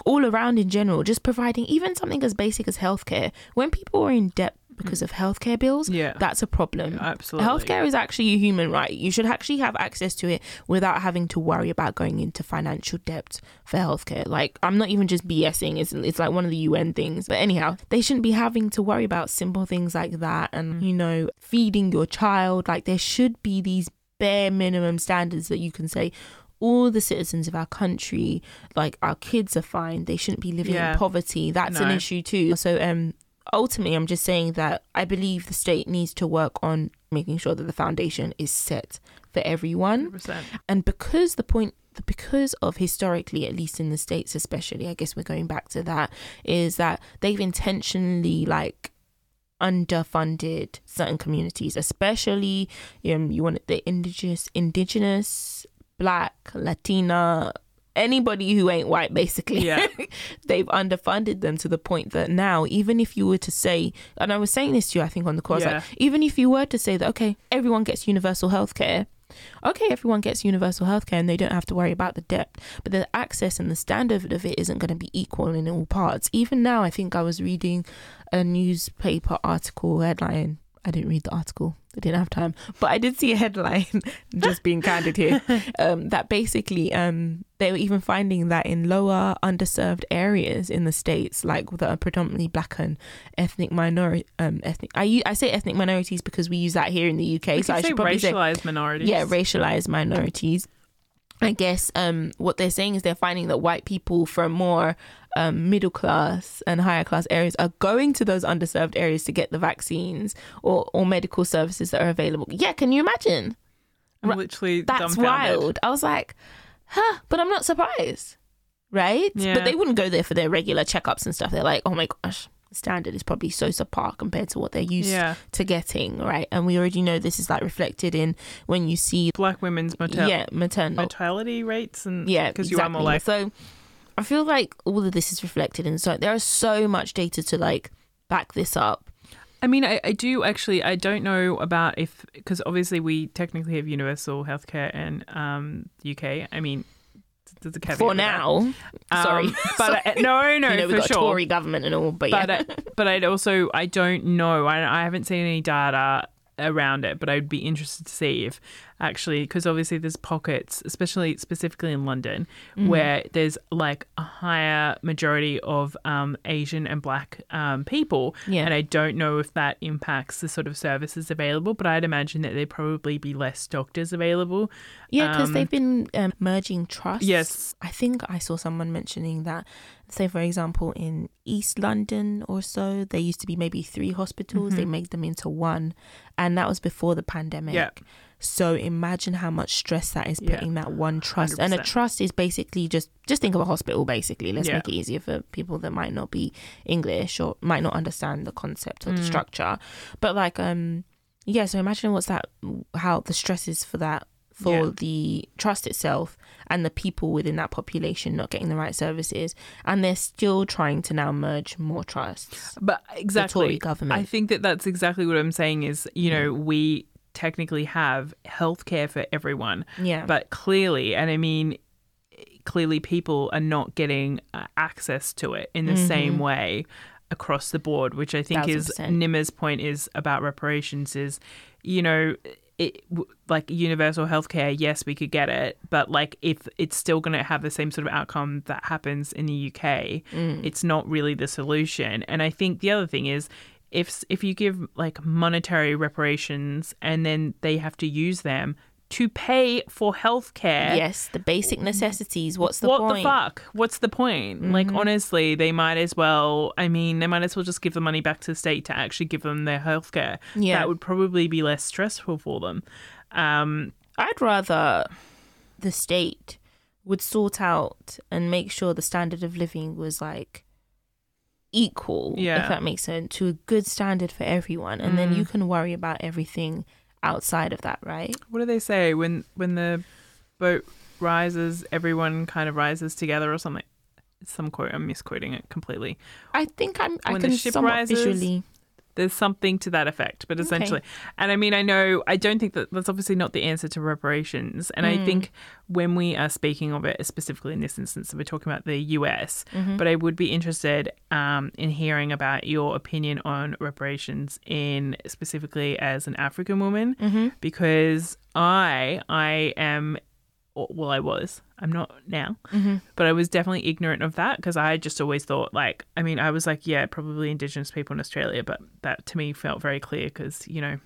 all around in general, just providing even something as basic as healthcare. When people are in debt because of healthcare bills, Yeah. that's a problem. Absolutely. Healthcare is actually a human right. You should actually have access to it without having to worry about going into financial debt for healthcare. Like, I'm not even just BSing, it's, it's like one of the UN things. But anyhow, they shouldn't be having to worry about simple things like that and, you know, feeding your child. Like, there should be these bare minimum standards that you can say, all the citizens of our country, like our kids are fine. They shouldn't be living Yeah. in poverty. That's an issue too. So um ultimately I'm just saying that I believe the state needs to work on making sure that the foundation is set for everyone. 100%. And because the point because of historically, at least in the States especially, I guess we're going back to that, is that they've intentionally like underfunded certain communities, especially um, you want the indigenous indigenous, black, Latina, anybody who ain't white basically. Yeah. [LAUGHS] they've underfunded them to the point that now even if you were to say and I was saying this to you I think on the course Yeah. like even if you were to say that okay everyone gets universal healthcare okay everyone gets universal healthcare and they don't have to worry about the debt but the access and the standard of it isn't going to be equal in all parts even now I think I was reading a newspaper article headline I didn't read the article I didn't have time but I did see a headline [LAUGHS] just being candid here [LAUGHS] um, that basically um, they were even finding that in lower underserved areas in the states, like that are predominantly black and ethnic minority, um, ethnic. I I say ethnic minorities because we use that here in the UK. We so I say should probably say racialized minorities. yeah, racialized minorities. I guess um, what they're saying is they're finding that white people from more um, middle class and higher class areas are going to those underserved areas to get the vaccines or, or medical services that are available. Yeah, can you imagine? I'm literally That's dumbfounded. wild. I was like, huh, but I'm not surprised. Right? Yeah. But they wouldn't go there for their regular checkups and stuff. They're like, oh my gosh, the standard is probably so subpar compared to what they're used Yeah. to getting, right? And we already know this is like reflected in when you see, Black women's mortal- yeah, maternal. mortality rates and Yeah, because you are more like so. I feel like all of this is reflected in so there is so much data to like back this up. I mean, I, I do actually. I don't know about if because obviously we technically have universal healthcare in um, the UK. I mean, there's a caveat For now, Um, sorry, [LAUGHS] but I, no, no, you know for got sure. Tory government and all, but yeah, but I, but I'd also I don't know. I, I haven't seen any data around it, but I'd be interested to see if actually because obviously there's pockets, especially specifically in London, Mm-hmm. where there's like a higher majority of um, Asian and Black um, people, Yeah. and I don't know if that impacts the sort of services available. But I'd imagine that there'd probably be less doctors available. Yeah, because Um, they've been um, merging trusts. Yes. I think I saw someone mentioning that. Say, for example, in East London or so, there used to be maybe three hospitals. They made them into one, and that was before the pandemic. Yeah. So imagine how much stress that is Yeah. putting that one trust. And a trust is basically just just think of a hospital. Basically, let's Yeah. make it easier for people that might not be English or might not understand the concept or the Mm. structure. But like, um, yeah. So imagine what's that? How the stress is for that for Yeah. the trust itself and the people within that population not getting the right services, and they're still trying to now merge more trusts. But exactly, Tory government. I think that that's exactly what I'm saying. Is you know we technically have healthcare for everyone, Yeah, but clearly, and I mean, clearly, people are not getting uh, access to it in the same way across the board. Which I think Thousand is percent. Nima's point is about reparations. Is you know. It, like universal healthcare, yes, we could get it, but like if it's still going to have the same sort of outcome that happens in the UK, mm. it's not really the solution. And I think the other thing is if if you give like monetary reparations and then they have to use them to pay for healthcare, yes, the basic necessities. What's the what point? the fuck? What's the point? Like Mm-hmm. honestly, they might as well. I mean, they might as well just give the money back to the state to actually give them their healthcare. Yeah. that would probably be less stressful for them. Um, I'd rather the state would sort out and make sure the standard of living was like equal, Yeah. if that makes sense, to a good standard for everyone, and then Mm. you can worry about everything outside of that, right? What do they say when when the boat rises, everyone kind of rises together or something? Some quote. I'm misquoting it completely. I think I'm. I When the can ship somewhat rises, visually. There's something to that effect, but Okay. essentially, and I mean, I know, I don't think that that's obviously not the answer to reparations. And I Mm. think when we are speaking of it, specifically in this instance, we're talking about the US, Mm-hmm. but I would be interested um, in hearing about your opinion on reparations in specifically as an African woman, Mm-hmm. because I, I am, well, I was, I'm not now, Mm-hmm. but I was definitely ignorant of that because I just always thought like I mean I was like yeah probably indigenous people in Australia but that to me felt very clear because you know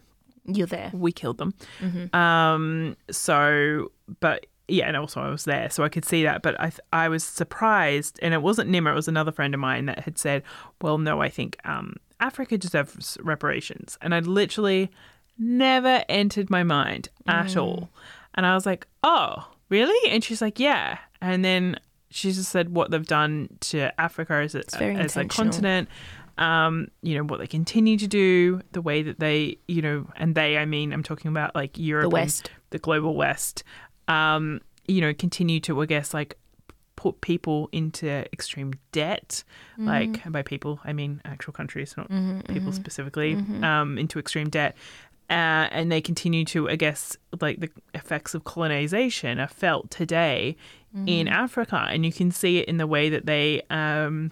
You're there. we killed them Mm-hmm. um so but yeah and also I was there so I could see that but I th- I was surprised and it wasn't Nima it was another friend of mine that had said well no I think um Africa deserves reparations and I'd literally never entered my mind at all and I was like oh really and she's like yeah and then she just said what they've done to Africa as a, as a continent um, you know, what they continue to do, the way that they, you know, and they, I mean, I'm talking about like Europe, The West. the global West, um, you know, continue to, I guess, like put people into extreme debt. Like, by people, I mean actual countries, not people specifically, um, into extreme debt. Uh, and they continue to, I guess, like the effects of colonization are felt today in Africa. And you can see it in the way that they, um,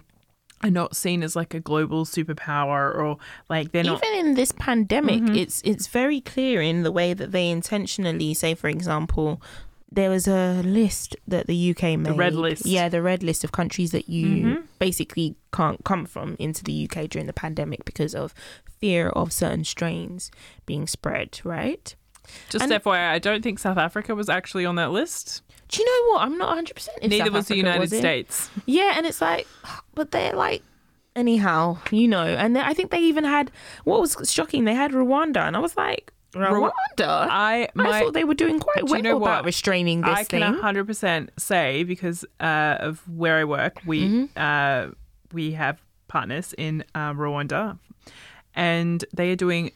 are not seen as like a global superpower or like they're not Even in this pandemic, Mm-hmm. it's it's very clear in the way that they intentionally say, for example, there was a list that the UK made. The red list. Yeah, the red list of countries that you Mhm. basically can't come from into the UK during the pandemic because of fear of certain strains being spread, right? just and- FYI, I don't think South Africa was actually on that list. Do you know what? I'm not 100% Neither South was the United was. States. Yeah, and it's like, but they're like, anyhow, you know. And I think they even had what was shocking. They had Rwanda, and I was like, Rwanda. I I my thought they were doing quite well you know about what? restraining this thing. I can 100% say because uh, of where I work, we Mm-hmm. uh, we have partners in uh, Rwanda, and they are doing.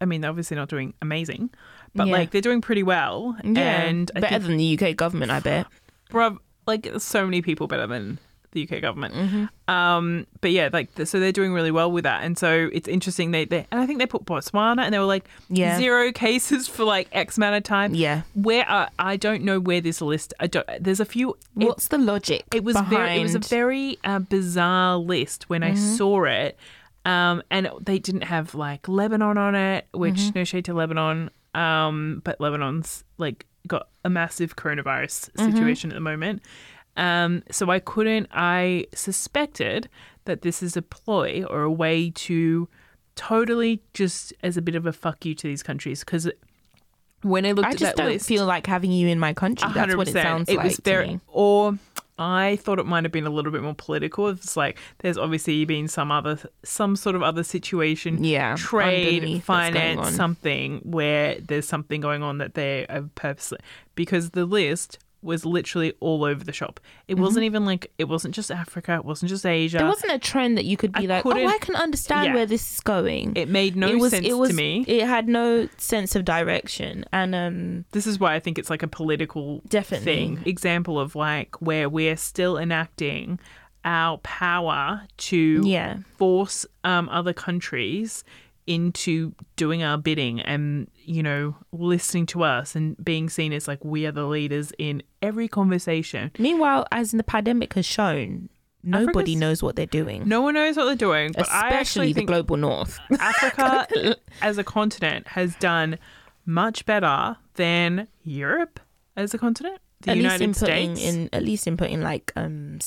I mean, they're obviously not doing amazing, but Yeah. like they're doing pretty well. yeah, and better think, than the UK government, I bet. bruv, like so many people better than the UK government. Mm-hmm. Um, but yeah, like th- so they're doing really well with that, and so it's interesting. They, they and I think they put Botswana, and they were like Yeah. zero cases for like X amount of time. Yeah. Where uh, I don't know where this list. I don't, there's a few. It, What's the logic? it was behind... very. It was a very uh, bizarre list when I saw it, um, and they didn't have like Lebanon on it, which no shade to Lebanon, um, but Lebanon's like got a massive coronavirus situation at the moment. Um, so I couldn't. I suspected that this is a ploy or a way to totally just as a bit of a fuck you to these countries because when I looked I at just that don't list, feel like having you in my country. That's what it 100%. sounds it like. was me. or I thought it might have been a little bit more political. It's like there's obviously been some other, some sort of other situation, Yeah, trade, underneath that's going finance, something where there's something going on that they are purposely because the list was literally all over the shop. It wasn't even like it wasn't just Africa, it wasn't just Asia. Mm-hmm. There wasn't a trend that you could be I like, oh, I can understand Yeah. where this is going. it made no it was, sense it was, to me. It had no sense of direction, and um, this is why I think it's like a political Definitely. thing. Example of like where we're still enacting our power to yeah, force um, other countries into doing our bidding and you know listening to us and being seen as like we are the leaders in every conversation. Meanwhile, as the pandemic has shown, nobody Africa's- knows what they're doing. No one knows what they're doing, but especially the global north. Africa [LAUGHS] as a continent has done much better than Europe as a continent. The at United least inputting States. in at least inputting like um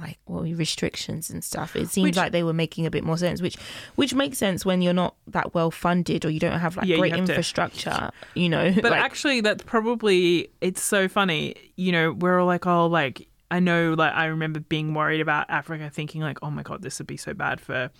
like well restrictions and stuff. It seems Which- like they were making a bit more sense, which which makes sense when you're not that well funded or you don't have like Yeah, you great have to- infrastructure. You know, But like, actually, that's probably it's so funny. You know, we're all like, oh, like I know, like I remember being worried about Africa, thinking like, oh my god, this would be so bad for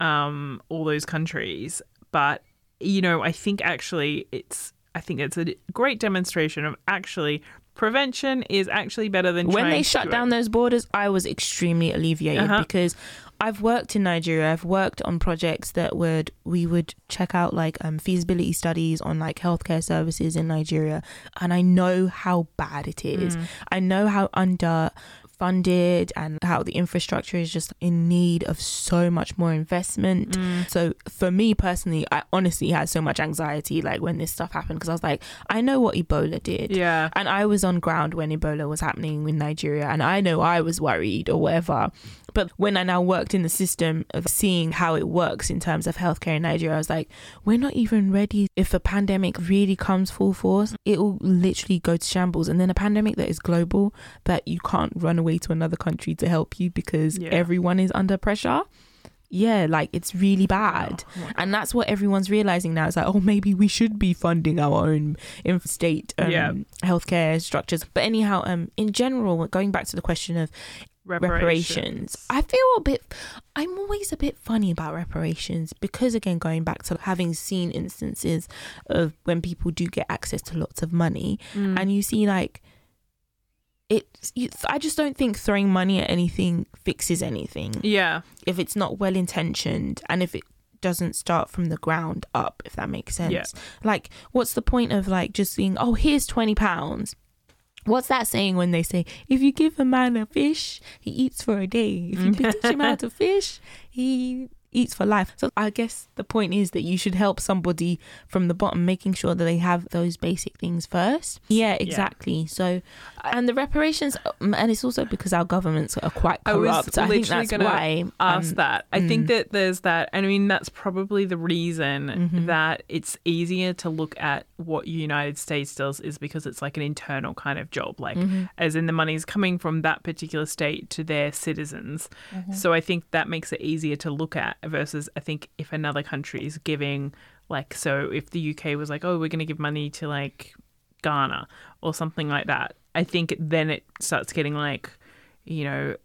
um all those countries. But you know, I think actually it's I think it's a great demonstration of actually prevention is actually better than when they shut down those borders, I was extremely alleviated Uh-huh. because I've worked in Nigeria. I've worked on projects that would we would check out like um, feasibility studies on like healthcare services in Nigeria, and I know how bad it is. Mm. I know how under funded and how the infrastructure is just in need of so much more investment. Mm. So for me personally, I honestly had so much anxiety like when this stuff happened because I was like, I know what Ebola did. Yeah. And I was on ground when Ebola was happening in Nigeria, and I know I was worried or whatever. But when I now worked in the system of seeing how it works in terms of healthcare in Nigeria, I was like, we're not even ready. If a pandemic really comes full force, it will literally go to shambles. And then a pandemic that is global, that you can't run away to another country to help you because Yeah. everyone is under pressure. Yeah, like it's really bad. Oh And that's what everyone's realizing now. It's like, oh, maybe we should be funding our own state um, Yeah. healthcare structures. But anyhow, um, in general, going back to the question of reparations, I feel a bit. I'm always a bit funny about reparations because, again, going back to having seen instances of when people do get access to lots of money, Mm. and you see like. It, I just don't think throwing money at anything fixes anything yeah. if it's not well intentioned and if it doesn't start from the ground up if that makes sense Yeah. like what's the point of like just saying oh here's 20 pounds what's that saying when they say if you give a man a fish he eats for a day if you teach him how to fish he eats for life so i guess the point is that you should help somebody from the bottom making sure that they have those basic things first yeah exactly so and the reparations um, and it's also because our governments are quite I was corrupt i, think literally that's gonna why ask um, that. I think mm. that there's that. I mean, that's probably the reason Mhm. that it's easier to look at what United States does is because it's like an internal kind of job, like Mhm. as in the money's coming from that particular state to their citizens. Mm-hmm. So I think that makes it easier to look at versus I think if another country is giving like so if the UK was like, oh, we're going to give money to like Ghana or something like that, I think then it starts getting like, you know,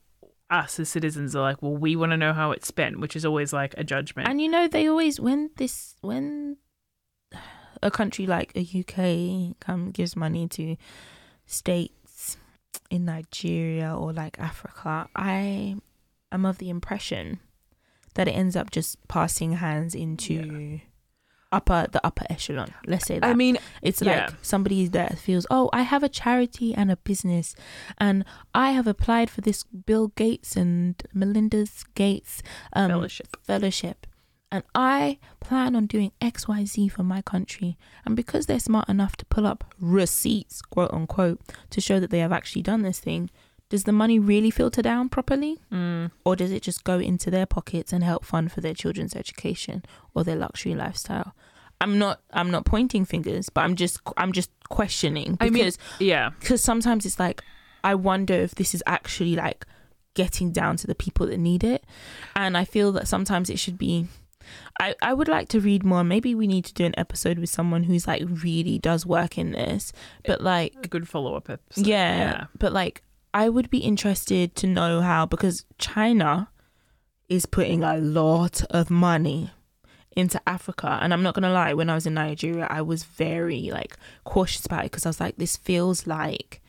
us as citizens are like, well, we want to know how it's spent, which is always like a judgment. And you know, they always when this when a country like a UK come gives money to states in Nigeria or like Africa, I am of the impression that it ends up just passing hands into upper the upper echelon. Let's say that. I mean, It's Yeah. like somebody that feels, oh, I have a charity and a business, and I have applied for this Bill Gates and Melinda's Gates um, fellowship. fellowship, and I plan on doing X, Y, Z for my country. And because they're smart enough to pull up receipts, quote unquote, to show that they have actually done this thing, does the money really filter down properly? Mm. or does it just go into their pockets and help fund for their children's education or their luxury lifestyle i'm not i'm not pointing fingers but i'm just i'm just questioning I mean- because Yeah. because sometimes it's like i wonder if this is actually like getting down to the people that need it and i feel that sometimes it should be I, I would like to read more. Maybe we need to do an episode with someone who's like really does work in this. But like A good follow up episode. yeah, but like I would be interested to know how because China is putting a lot of money into Africa and I'm not going to lie when I was in Nigeria I was very like cautious about it because I was like this feels like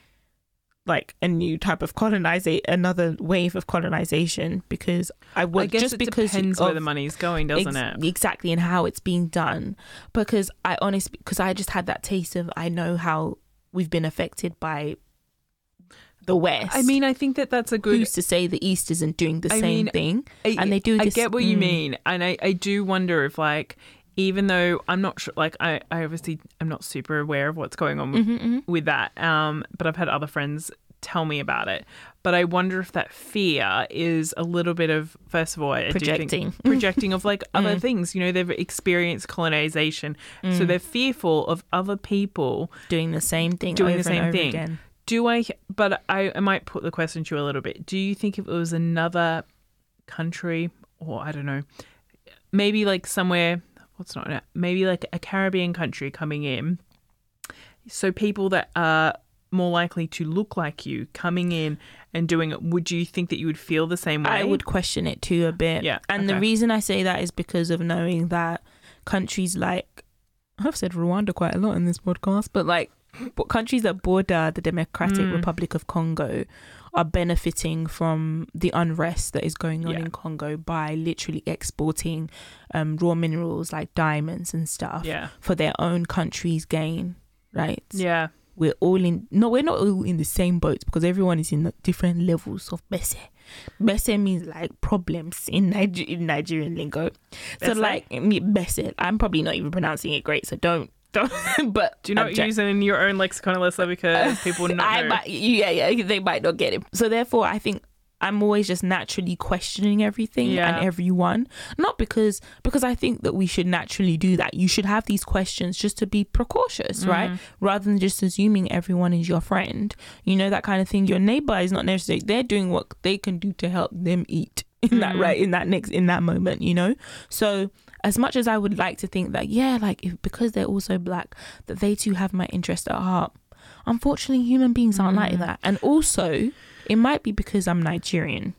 like a new type of colonization another wave of colonization because I would I guess just it because depends of, where the money's going, doesn't Ex- it? Exactly, and how it's being done. Because I honestly, because I just had that taste of I know how we've been affected by the West. I mean, I think that that's a good. who's to say the East isn't doing the I same mean, thing? I, and they do I get what you mm. mean, and I, I do wonder if like even though I'm not sure, like I, I obviously I'm not super aware of what's going on with, Mhm, mhm. with that. Um, but I've had other friends tell me about it. But I wonder if that fear is a little bit of first of all, I Projecting. think [LAUGHS] projecting of like other Mm. things. You know, they've experienced colonization, so Mm. they're fearful of other people doing the same thing, Doing the same over thing. again. Do I? But I, I might put the question to you a little bit. Do you think if it was another country, or I don't know, maybe like somewhere, what's not maybe like a Caribbean country coming in, so people that are more likely to look like you coming in and doing it, would you think that you would feel the same way? I would question it too a bit. Yeah, And the reason I say that is because of knowing that countries like I've said Rwanda quite a lot in this podcast, but like but countries that border the Democratic Mm. Republic of Congo are benefiting from the unrest that is going on Yeah. in Congo by literally exporting um, raw minerals like diamonds and stuff Yeah. for their own country's gain. Right? Yeah. We're all in. No, we're not all in the same boat because everyone is in different levels of bese. Bese means like problems in, Niger- in Nigerian lingo. So like me- bese. I'm probably not even pronouncing it great. So don't. [LAUGHS] but Do you not try- use it in your own lexicon, Alyssa, because [LAUGHS] people not I know? might, yeah, yeah, they might not get it. So therefore, I think I'm always just naturally questioning everything Yeah. and everyone. Not because because I think that we should naturally do that. You should have these questions just to be precautious, right? Mm-hmm. Rather than just assuming everyone is your friend. You know that kind of thing. Your neighbor is not necessarily they're doing what they can do to help them eat in that Mhm. right in that next in that moment. You know, so. As much as I would like to think that, yeah, like if, because they're also black, that they too have my interest at heart, unfortunately human beings aren't like Mm. that. And also it might be because i'm nigerian.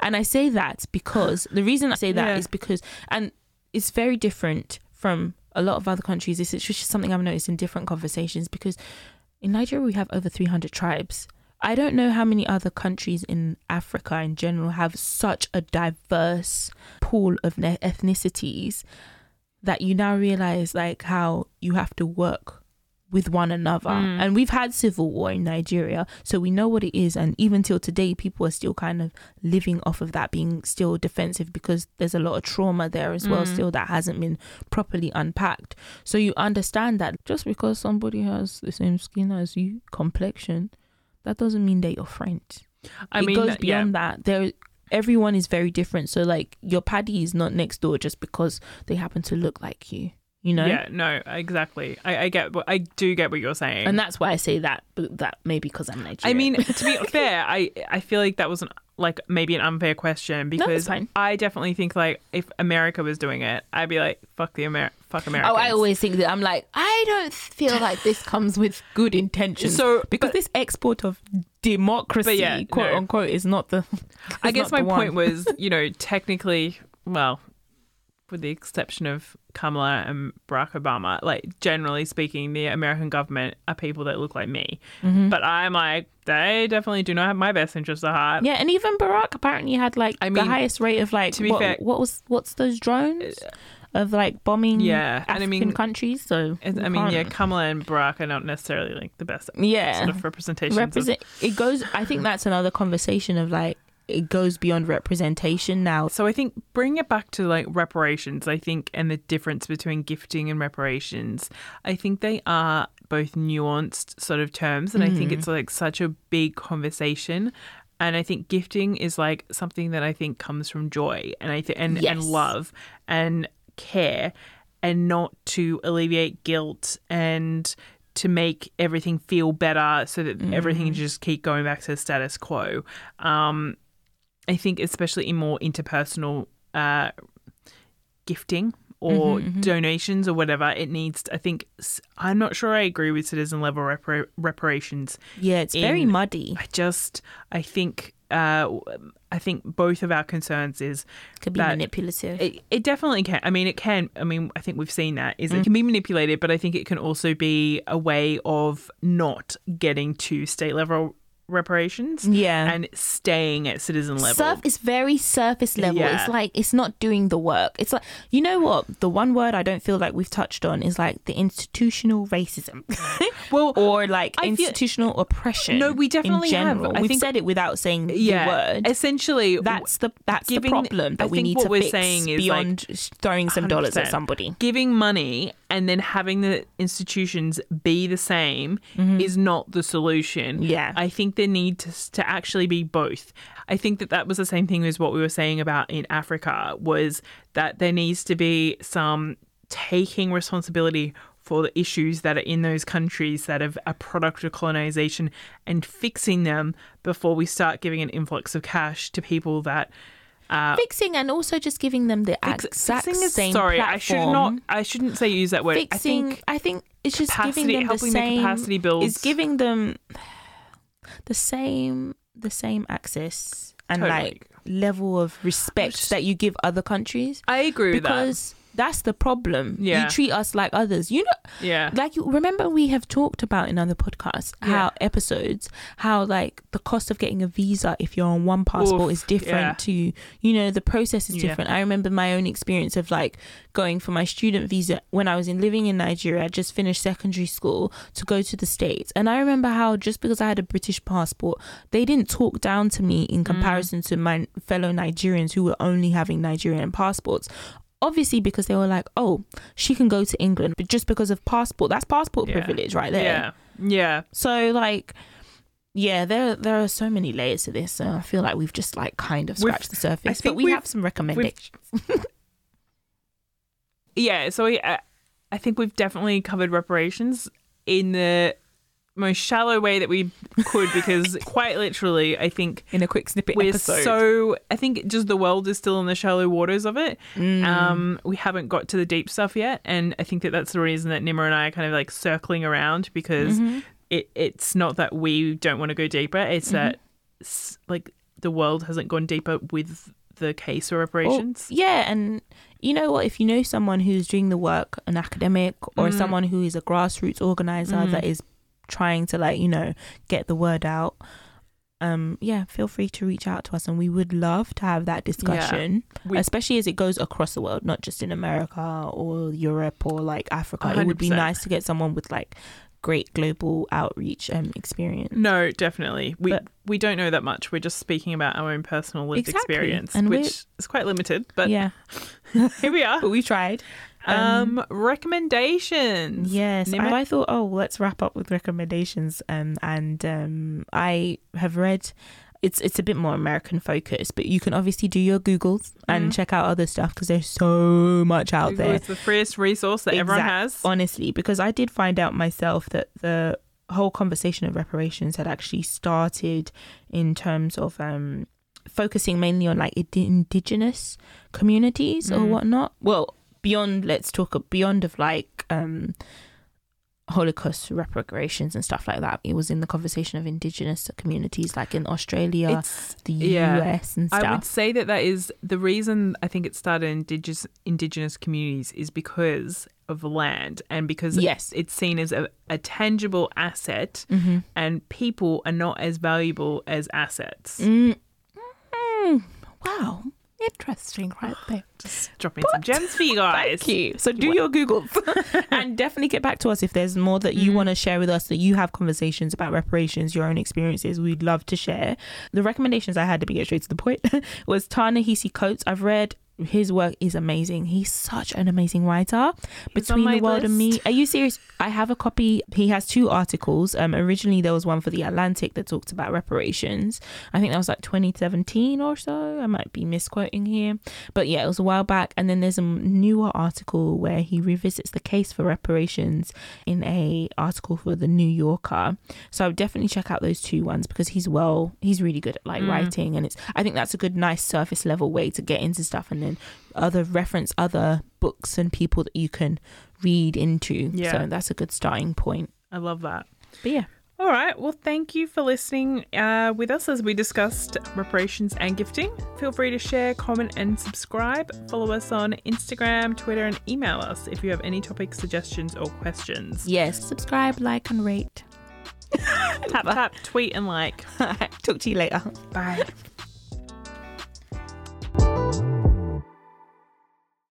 And i say that because the reason i say that is Yeah. because and it's very different from a lot of other countries. Is just something i've noticed in different conversations because in nigeria we have over 300 tribes i don't know how many other countries in africa in general have such a diverse pool of ne- ethnicities that you now realize like how you have to work with one another. Mm. And we've had civil war in Nigeria, so we know what it is. And even till today, people are still kind of living off of that, being still defensive because there's a lot of trauma there as well, Mm. still that hasn't been properly unpacked. So you understand that just because somebody has the same skin as you, complexion, that doesn't mean they're your friend I it mean, goes uh, yeah. beyond that. There, everyone is very different. So like your paddy is not next door just because they happen to look like you. You know. Yeah, no, exactly. I, I get, what I do get what you're saying. And that's why I say that. But that maybe because I'm Nigerian. I mean, to be [LAUGHS] fair, I I feel like that was an, like maybe an unfair question because fine. I definitely think like if America was doing it, I'd be like fuck the Amer fuck America. Oh, I always think that I'm like I don't feel [LAUGHS] like this comes with good intentions. So, because but- this export of democracy, yeah, quote no. unquote, is not the. [LAUGHS] I guess my point was, [LAUGHS] you know, technically, well, with the exception of Kamala and Barack Obama, like generally speaking, the American government are people that look like me. Mhm. But I'm like, they definitely do not have my best interests at heart. Yeah, and even Barack apparently had like I the highest rate of like to be what, fair- what was what's those drones of like bombing Yeah, and I mean- countries. So I mean, yeah, Kamala and Barack are not necessarily like the best yeah, sort of representations. of- represent. It goes. I think that's another conversation of like it goes beyond representation now. So I think bring it back to like reparations, I think, and the difference between gifting and reparations. I think they are both nuanced sort of terms, and I think Mhm. it's like such a big conversation. And I think gifting is like something that I think comes from joy and I th- and Yes. and love and care, and not to alleviate guilt and to make everything feel better so that everything just keep going back to the status quo. Um, I think especially in more interpersonal uh, gifting or Mhm, mhm. donations or whatever, it needs. I think i'm not sure I agree with citizen level repar- reparations. Yeah, it's very muddy. I just I think uh, I think both of our concerns is Could be manipulative. it, it definitely can. I mean, it can. I mean, I think we've seen that is it can be manipulated, but I think it can also be a way of not getting to state level reparations yeah. and staying at citizen level. Surf is very surface level. Yeah. It's like it's not doing the work. It's like you know what? The one word I don't feel like we've touched on is like the institutional racism, [LAUGHS] well, or like I feel- institutional oppression. No, we definitely in have. I We've think- said it without saying yeah, the word. essentially That's the that's giving- the problem that we need what to we're fix saying is, like, beyond throwing some dollars at somebody. giving money and then having the institutions be the same Mm-hmm. is not the solution. Yeah. I think there need to, to actually be both. I think that that was the same thing as what we were saying about in Africa was that there needs to be some taking responsibility for the issues that are in those countries that have a product of colonization and fixing them before we start giving an influx of cash to people that uh, Fixing and also just giving them the fix- exact is- same sorry platform. i should not i shouldn't say use that word fixing. i think it's just capacity- giving them the helping the same. capacity builds- It's giving them the same the same access and Totally. like level of respect just- that you give other countries i agree with that because That's the problem. Yeah. You treat us like others. You know, Yeah. like you remember we have talked about in other podcasts how Yeah. episodes how like the cost of getting a visa if you're on one passport Oof, is different yeah. to you know the process is Yeah. different i remember my own experience of like going for my student visa when i was in living in nigeria i just finished secondary school to go to the states and i remember how just because i had a british passport they didn't talk down to me Mm. in comparison to my fellow nigerians who were only having nigerian passports obviously because they were like oh she can go to england but just because of passport that's passport Yeah. privilege right there Yeah. Yeah. so like yeah there there are so many layers to this so i feel like we've just like kind of We've- scratched the surface but we we've- have some recommendations [LAUGHS] Yeah. So we, uh, I think we've definitely covered reparations in the most shallow way that we could because [LAUGHS] quite literally, I think in a quick snippet we're episode so. I think just the world is still in the shallow waters of it. Mm. Um, we haven't got to the deep stuff yet, and I think that that's the reason that Nima and I are kind of like circling around because Mhm. it it's not that we don't want to go deeper. It's that s- like the world hasn't gone deeper with the case or Or- reparations. yeah and you know what if you know someone who's doing the work an academic or Mm. someone who is a grassroots organizer Mm. that is trying to like you know get the word out um yeah feel free to reach out to us and we would love to have that discussion We- especially as it goes across the world not just in america or europe or like africa it would be nice to get someone with like great global outreach um experience No, definitely. We But- we don't know that much. We're just speaking about our own personal lived Exactly. experience, And which is quite limited. But yeah [LAUGHS] here we are. but we tried Um, recommendations. Yes? I thought, oh, let's wrap up with recommendations. Um, and um, I have read. It's it's a bit more American focused, but you can obviously do your Googles and Mhm. check out other stuff because there's so much out Google It's the freest resource that everyone has. Honestly, because I did find out myself that the whole conversation of reparations had actually started in terms of um focusing mainly on like ind- indigenous communities or Mm. whatnot. Well, beyond let's talk beyond of like um Holocaust reparations and stuff like that. It was in the conversation of indigenous communities, like in Australia, It's the yeah. US, and stuff. I would say that that is the reason I think it started in indigenous indigenous communities is because of land and because Yes. it's seen as a, a tangible asset Mm-hmm. and people are not as valuable as assets. Mm. Mm. Wow, interesting, right [SIGHS] there. Just dropping some gems for you guys. Thank you. So do your Googles [LAUGHS] and definitely get back to us if there's more that you Mm. want to share with us that you have conversations about reparations, your own experiences. We'd love to share. The recommendations I had to be get straight to the point [LAUGHS] was Ta-Nehisi Coates. I've read his work is amazing. He's such an amazing writer. He's Between the World and Me. Are you serious? I have a copy. He has two articles. Um, originally there was one for the Atlantic that talked about reparations. I think that was like 2017 or so. I might be misquoting here, but yeah, it was a while back. And then there's a newer article where he revisits the case for reparations in a article for the New Yorker. So I would definitely check out those two ones because he's well, he's really good at like Mm. writing, and it's. I think that's a good, nice surface level way to get into stuff, and then other reference other books and people that you can read into. Yeah. So that's a good starting point. I love that. But yeah. All right. Well, thank you for listening uh, with us as we discussed reparations and gifting. Feel free to share, comment, and subscribe. Follow us on Instagram, Twitter, and email us if you have any topic suggestions or questions. Yes. Subscribe, like, and rate. [LAUGHS] Tap, tap, tweet, and like. [LAUGHS] Talk to you later. Bye. [LAUGHS]